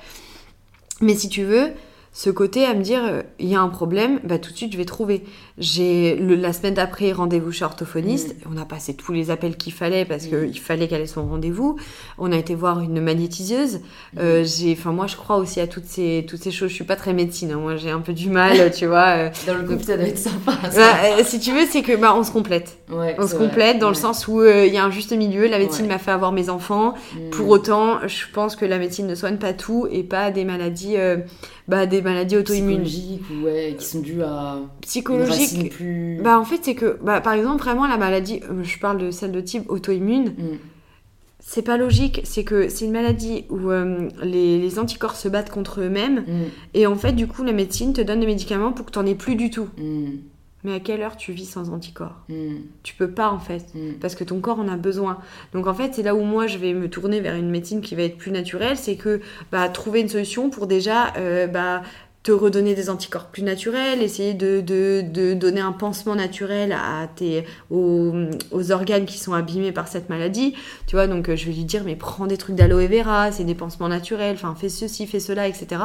Mais si tu veux, ce côté à me dire euh, il y a un problème, bah tout de suite je vais trouver. J'ai la semaine d'après rendez-vous chez orthophoniste, mm. on a passé tous les appels qu'il fallait parce mm. qu'il fallait qu'elle ait son rendez-vous. On a été voir une magnétiseuse. Mm. Euh, j'ai, enfin moi je crois aussi à toutes ces toutes ces choses. Je suis pas très médecine, hein. moi j'ai un peu du mal, [laughs] tu vois. Euh. dans le couple ça doit être sympa. Bah, si tu veux, c'est que bah on se complète. on se complète dans le sens où il y a un juste milieu. La médecine m'a fait avoir mes enfants. Pour autant, je pense que la médecine ne soigne pas tout et pas des maladies bah, des maladies auto-immunes. ouais, qui sont dues à. Psychologiques. Plus... Bah, en fait, c'est que, bah, par exemple, vraiment, la maladie, euh, je parle de celle de type auto-immune, mm. c'est pas logique. C'est que c'est une maladie où euh, les, les, anticorps se battent contre eux-mêmes. Mm. Et en fait, du coup, la médecine te donne des médicaments pour que t'en aies plus du tout. Mm. Mais à quelle heure tu vis sans anticorps? Mm. Tu peux pas en fait, mm. parce que ton corps en a besoin. Donc en fait, c'est là où moi je vais me tourner vers une médecine qui va être plus naturelle, c'est que bah, trouver une solution pour déjà euh, bah, te redonner des anticorps plus naturels, essayer de, de, de donner un pansement naturel à tes, aux, aux, organes qui sont abîmés par cette maladie. Tu vois, donc euh, je vais lui dire, mais prends des trucs d'aloe vera, c'est des pansements naturels, enfin fais ceci, fais cela, etc.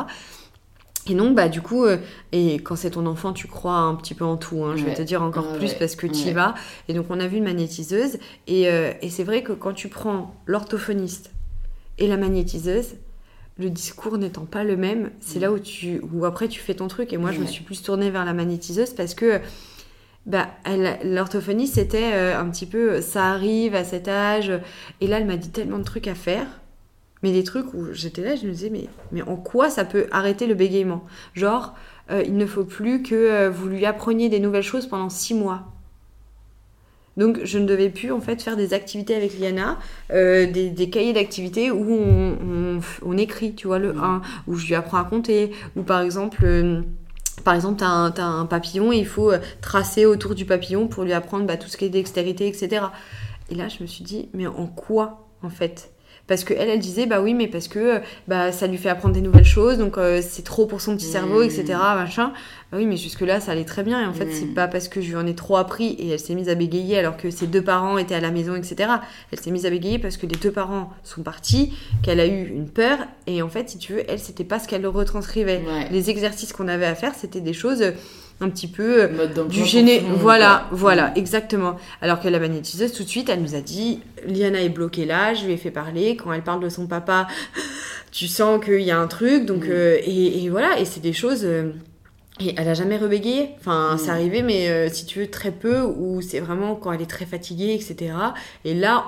Et donc, bah, du coup, euh, et quand c'est ton enfant, tu crois un petit peu en tout. Hein, je vais te dire encore plus parce que tu y vas. Et donc, on a vu une magnétiseuse. Et, euh, et c'est vrai que quand tu prends l'orthophoniste et la magnétiseuse, le discours n'étant pas le même, c'est là où tu, où après tu fais ton truc. Et moi, je me suis plus tournée vers la magnétiseuse parce que bah, l'orthophoniste, c'était euh, un petit peu, ça arrive à cet âge. Et là, elle m'a dit tellement de trucs à faire mais des trucs où j'étais là, je me disais, mais, mais en quoi ça peut arrêter le bégaiement? Genre, euh, il ne faut plus que euh, vous lui appreniez des nouvelles choses pendant six mois. Donc je ne devais plus en fait faire des activités avec Liana, euh, des, cahiers d'activités où on, écrit, tu vois, le 1, où je lui apprends à compter, ou par exemple... par exemple, tu as, un papillon et il faut tracer autour du papillon pour lui apprendre bah, tout ce qui est dextérité, etc. Et là, je me suis dit, mais en quoi, en fait? Parce que elle, elle disait bah oui, mais parce que bah ça lui fait apprendre des nouvelles choses, donc euh, c'est trop pour son petit cerveau, etc. Mmh. Machin. Bah oui, mais jusque là ça allait très bien. Et en fait, c'est mmh. pas parce que je lui en ai trop appris et elle s'est mise à bégayer alors que ses deux parents étaient à la maison, etc. Elle s'est mise à bégayer parce que les deux parents sont partis, qu'elle a eu une peur et en fait, si tu veux, elle c'était pas ce qu'elle retranscrivait. Les exercices qu'on avait à faire, c'était des choses un petit peu euh, du gêné. Voilà, voilà, exactement. Alors que la magnétiseuse, tout de suite, elle nous a dit Liana est bloquée là, je lui ai fait parler. Quand elle parle de son papa, [laughs] tu sens qu'il y a un truc. Donc, mm. euh, et, voilà, et c'est des choses. Euh, et elle a jamais rebégayé. Enfin, c'est mm. arrivé, mais si tu veux, très peu, ou c'est vraiment quand elle est très fatiguée, etc. Et là,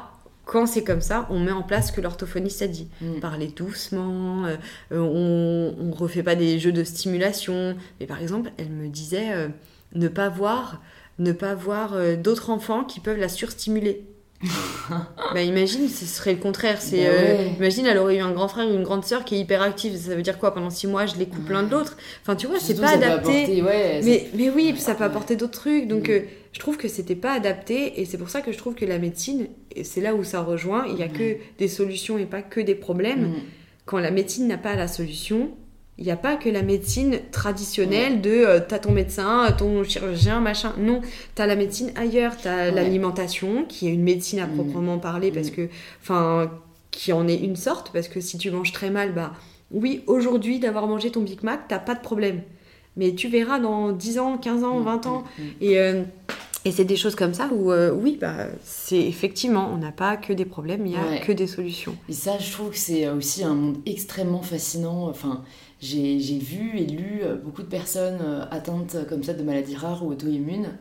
quand c'est comme ça, on met en place ce que l'orthophoniste a dit. Mm. Parler doucement, euh, euh, on ne refait pas des jeux de stimulation. Mais par exemple, elle me disait euh, ne pas voir, ne pas voir d'autres enfants qui peuvent la surstimuler. [laughs] bah imagine, ce serait le contraire. C'est, bah imagine, elle aurait eu un grand frère ou une grande sœur qui est hyper active. Ça veut dire quoi? Pendant six mois, je les coupe plein d'autres. Enfin, tu vois, c'est pas adapté. mais, mais oui, ça peut apporter d'autres trucs. Donc, mm je trouve que c'était pas adapté et c'est pour ça que je trouve que la médecine, et c'est là où ça rejoint, il y a que des solutions et pas que des problèmes. Quand la médecine n'a pas la solution, il n'y a pas que la médecine traditionnelle de euh, t'as ton médecin, ton chirurgien, machin. Non, t'as la médecine ailleurs, t'as l'alimentation qui est une médecine à proprement parler parce que, enfin, qui en est une sorte parce que si tu manges très mal, bah oui, aujourd'hui d'avoir mangé ton Big Mac, t'as pas de problème. Mais tu verras dans 10 ans, 15 ans, 20 ans. Et euh, et c'est des choses comme ça où, euh, oui, bah, c'est effectivement, on n'a pas que des problèmes, il n'y a que des solutions. Et ça, je trouve que c'est aussi un monde extrêmement fascinant. Enfin, j'ai vu et lu euh, beaucoup de personnes euh, atteintes comme ça de maladies rares ou auto-immunes.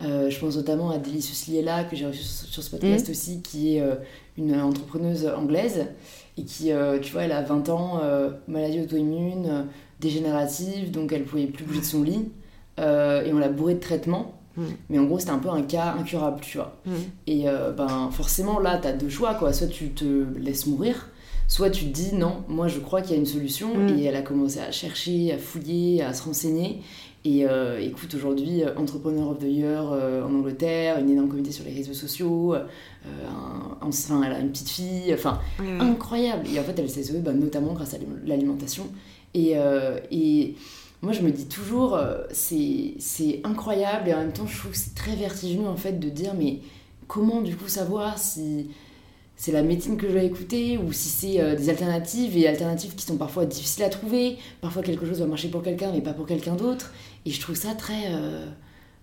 je pense notamment à Delicious Liela, que j'ai reçu sur ce podcast mmh. aussi, qui est une entrepreneuse anglaise et qui, tu vois, elle a 20 ans, maladie auto-immune, dégénérative, donc elle pouvait plus bouger de son lit. et on l'a bourrée de traitements. Mais en gros, c'était un peu un cas incurable, tu vois. Et euh, ben, forcément, là, t'as deux choix, quoi. Soit tu te laisses mourir, soit tu te dis non, moi je crois qu'il y a une solution. Et elle a commencé à chercher, à fouiller, à se renseigner. Et euh, écoute, aujourd'hui, euh, Entrepreneur of the Year en Angleterre, une énorme communauté sur les réseaux sociaux, enfin, elle a une petite fille, enfin, incroyable. Et en fait, elle s'est sauvée bah, notamment grâce à l'alimentation. Et, et moi je me dis toujours euh, c'est incroyable et en même temps je trouve que c'est très vertigineux en fait de dire mais comment du coup savoir si c'est la médecine que je vais écouter ou si c'est euh, des alternatives et alternatives qui sont parfois difficiles à trouver. Parfois quelque chose va marcher pour quelqu'un mais pas pour quelqu'un d'autre. Et je trouve ça très euh,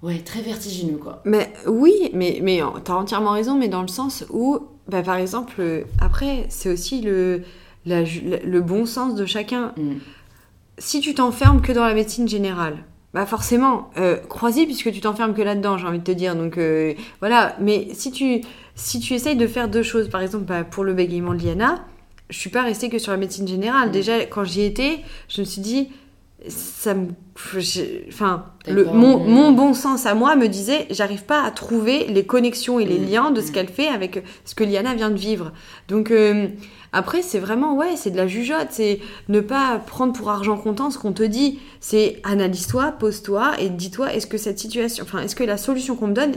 ouais très vertigineux quoi. Mais oui mais mais t'as entièrement raison mais dans le sens où bah, par exemple après c'est aussi le le bon sens de chacun. Mm si tu t'enfermes que dans la médecine générale, bah forcément, euh, crois-y puisque tu t'enfermes que là-dedans, j'ai envie de te dire. Donc euh, voilà, mais si tu, si tu essayes de faire deux choses, par exemple bah, pour le bégaiement de Liana, je suis pas restée que sur la médecine générale. Mm. Déjà, quand j'y étais, je me suis dit, ça me enfin le, mon, mon, bon sens à moi me disait j'arrive pas à trouver les connexions et les mm. liens de ce mm. qu'elle fait avec ce que Liana vient de vivre donc euh, après, c'est vraiment, ouais, c'est de la jugeote, c'est ne pas prendre pour argent comptant ce qu'on te dit. C'est analyse-toi, pose-toi et dis-toi, est-ce que cette situation, enfin, est-ce que la solution qu'on me donne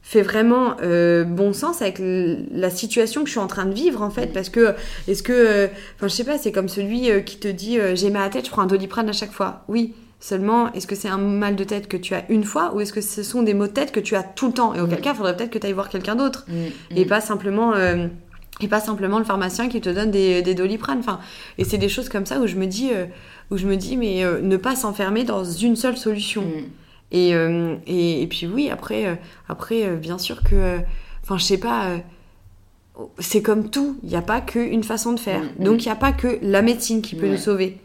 fait vraiment euh, bon sens avec la situation que je suis en train de vivre en fait? Parce que est-ce que euh, enfin je sais pas c'est comme celui euh, qui te dit j'ai mal à la tête je prends un doliprane à chaque fois. Oui. Seulement est-ce que c'est un mal de tête que tu as une fois ou est-ce que ce sont des maux de tête que tu as tout le temps? Et auquel cas il faudrait peut-être que tu ailles voir quelqu'un d'autre. Mm, et mm. pas simplement et pas simplement le pharmacien qui te donne des, des doliprane. Enfin, et c'est des choses comme ça où je me dis, euh, où je me dis mais euh, ne pas s'enfermer dans une seule solution. Mm. Euh, et, et, puis oui, après, après bien sûr que, enfin, je sais pas, c'est comme tout, il n'y a pas qu'une façon de faire. Mm, mm. Donc il n'y a pas que la médecine qui peut nous sauver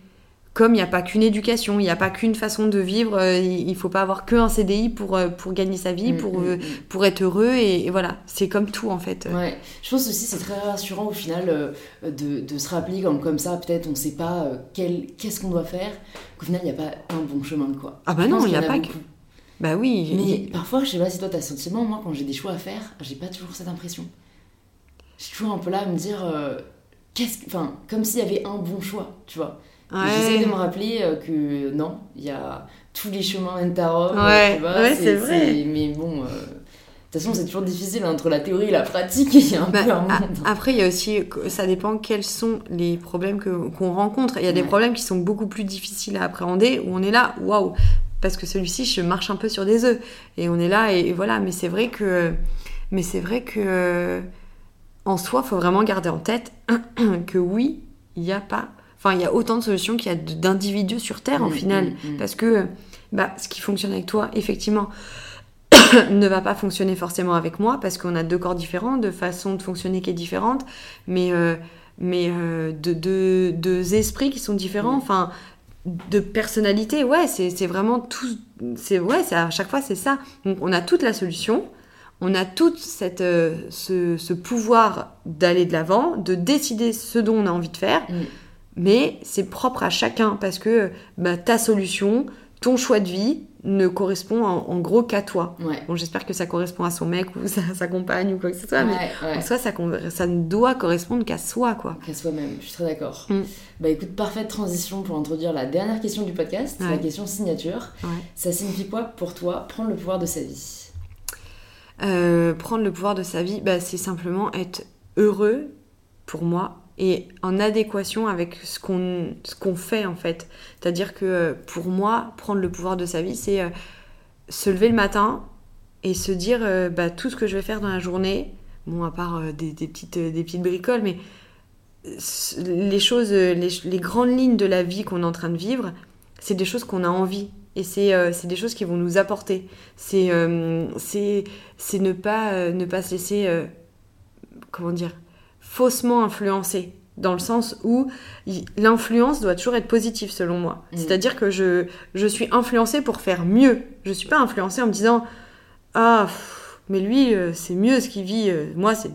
comme il n'y a pas qu'une éducation, il n'y a pas qu'une façon de vivre, euh, il ne faut pas avoir qu'un CDI pour, euh, pour gagner sa vie, mm, pour, mm, euh, mm. pour être heureux, et, voilà, c'est comme tout en fait. Ouais, je pense aussi c'est très rassurant au final de, de, se rappeler comme, comme ça, peut-être on ne sait pas qu'est-ce qu'on doit faire, qu'au final il n'y a pas un bon chemin de quoi. Ah bah non, il n'y a, pas que... Bah oui. Mais parfois, je sais pas si toi tu as sentiment, moi quand j'ai des choix à faire, j'ai pas toujours cette impression. Je suis toujours un peu là à me dire, qu'est-ce enfin, comme s'il y avait un bon choix, tu vois. J'essaie de me rappeler euh, que non, il y a tous les chemins mènent à Rome. Ouais, ouais c'est vrai. Mais bon. Euh, de toute façon, c'est toujours difficile entre la théorie et la pratique. [laughs] Il y a un bah, peu un monde. Après, il y a aussi, ça dépend quels sont les problèmes qu'on rencontre. Il y a des problèmes qui sont beaucoup plus difficiles à appréhender où on est là, waouh, parce que celui-ci, je marche un peu sur des œufs. Et on est là, et, voilà. Mais c'est vrai que, mais c'est vrai que, en soi, faut vraiment garder en tête [clears throat] que oui, il n'y a pas Enfin, il y a autant de solutions qu'il y a d'individus sur Terre, en mm, final. Mm, mm. Parce que bah, ce qui fonctionne avec toi, effectivement, [coughs] ne va pas fonctionner forcément avec moi, parce qu'on a deux corps différents, deux façons de fonctionner qui est différente, mais, euh, mais euh, de deux esprits qui sont différents. Enfin, de personnalité, ouais, c'est vraiment tout. C'est ouais, à chaque fois c'est ça. Donc on a toute la solution, on a tout cette, euh, ce, ce, pouvoir d'aller de l'avant, de décider ce dont on a envie de faire mais c'est propre à chacun parce que bah, ta solution, ton choix de vie ne correspond en, gros qu'à toi. Bon, j'espère que ça correspond à son mec ou [laughs] sa, sa compagne ou quoi que ce soit, mais en soi, ça, ça ne doit correspondre qu'à soi, quoi. Qu'à soi-même, je suis très d'accord. Mm. Bah écoute, parfaite transition pour introduire la dernière question du podcast, la question signature. Ça signifie quoi pour toi prendre le pouvoir de sa vie? Euh, Prendre le pouvoir de sa vie, bah, c'est simplement être heureux pour moi et en adéquation avec ce qu'on qu'on fait en fait. C'est-à-dire que euh, pour moi, prendre le pouvoir de sa vie, c'est euh, se lever le matin et se dire euh, bah, tout ce que je vais faire dans la journée, bon à part des, petites, des petites bricoles, mais les choses, les, les, grandes lignes de la vie qu'on est en train de vivre, c'est des choses qu'on a envie. Et c'est des choses qui vont nous apporter. C'est c'est ne ne pas se laisser... comment dire faussement influencé dans le sens où l'influence doit toujours être positive selon moi. Mm. C'est-à-dire que je, je suis influencée pour faire mieux. Je suis pas influencée en me disant ah mais lui euh, c'est mieux ce qu'il vit, euh, moi c'est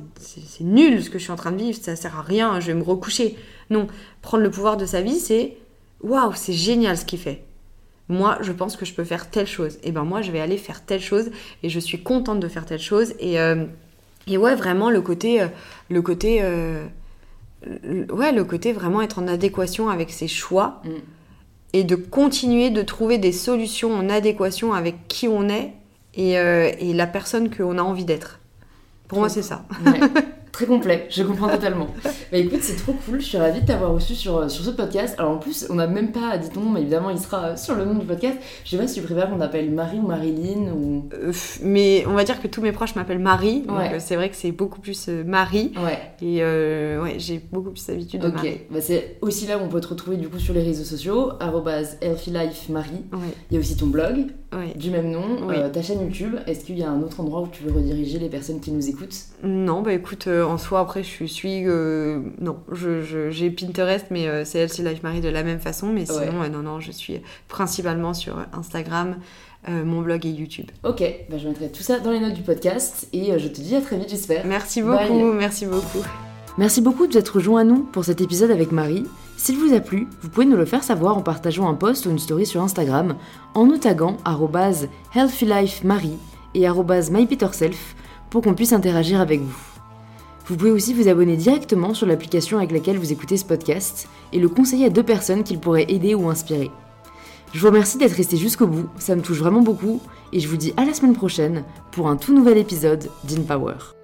nul ce que je suis en train de vivre, ça sert à rien, je vais me recoucher. Non, prendre le pouvoir de sa vie c'est waouh c'est génial ce qu'il fait. moi, je pense que je peux faire telle chose. Et ben moi, je vais aller faire telle chose et je suis contente de faire telle chose. Et, euh, et ouais, vraiment le côté, euh, le côté, euh, ouais, le côté vraiment être en adéquation avec ses choix Mm. et de continuer de trouver des solutions en adéquation avec qui on est et, euh, et la personne qu'on a envie d'être. Pour moi, c'est ça. Ouais. [laughs] Très complet, je comprends totalement. [laughs] Bah écoute, c'est trop cool, je suis ravie de t'avoir reçu sur, sur ce podcast. Alors en plus, on n'a même pas dit ton nom, mais évidemment, il sera sur le nom du podcast. Je sais pas si tu préfères qu'on appelle Marie ou Marilyn ou. Euh, mais on va dire que tous mes proches m'appellent Marie, donc Ouais. euh, c'est vrai que c'est beaucoup plus euh, Marie. Ouais, Et euh, ouais, j'ai beaucoup plus l'habitude de ok. Marie. Bah, c'est aussi là où on peut te retrouver du coup sur les réseaux sociaux, healthylifemarie. Ouais, Il y a aussi ton blog ouais. du même nom, Oui. euh, ta chaîne YouTube. Est-ce qu'il y a un autre endroit où tu veux rediriger les personnes qui nous écoutent? Non, bah écoute, euh, en soi, après, je suis. euh, non, je, je- j'ai Pinterest, mais euh, c'est Elsie Life Marie de la même façon. Mais sinon, Ouais. euh, non, non, je suis principalement sur Instagram, euh, mon blog et YouTube. Ok, bah, je mettrai tout ça dans les notes du podcast et euh, je te dis à très vite, j'espère. Merci Bye. beaucoup, merci beaucoup. Merci beaucoup de vous être rejoint à nous pour cet épisode avec Marie. S'il vous a plu, vous pouvez nous le faire savoir en partageant un post ou une story sur Instagram, en nous taguant healthylifemarie et mypeterself pour qu'on puisse interagir avec vous. Vous pouvez aussi vous abonner directement sur l'application avec laquelle vous écoutez ce podcast et le conseiller à deux personnes qu'il pourrait aider ou inspirer. Je vous remercie d'être resté jusqu'au bout, ça me touche vraiment beaucoup, et je vous dis à la semaine prochaine pour un tout nouvel épisode d'InPower.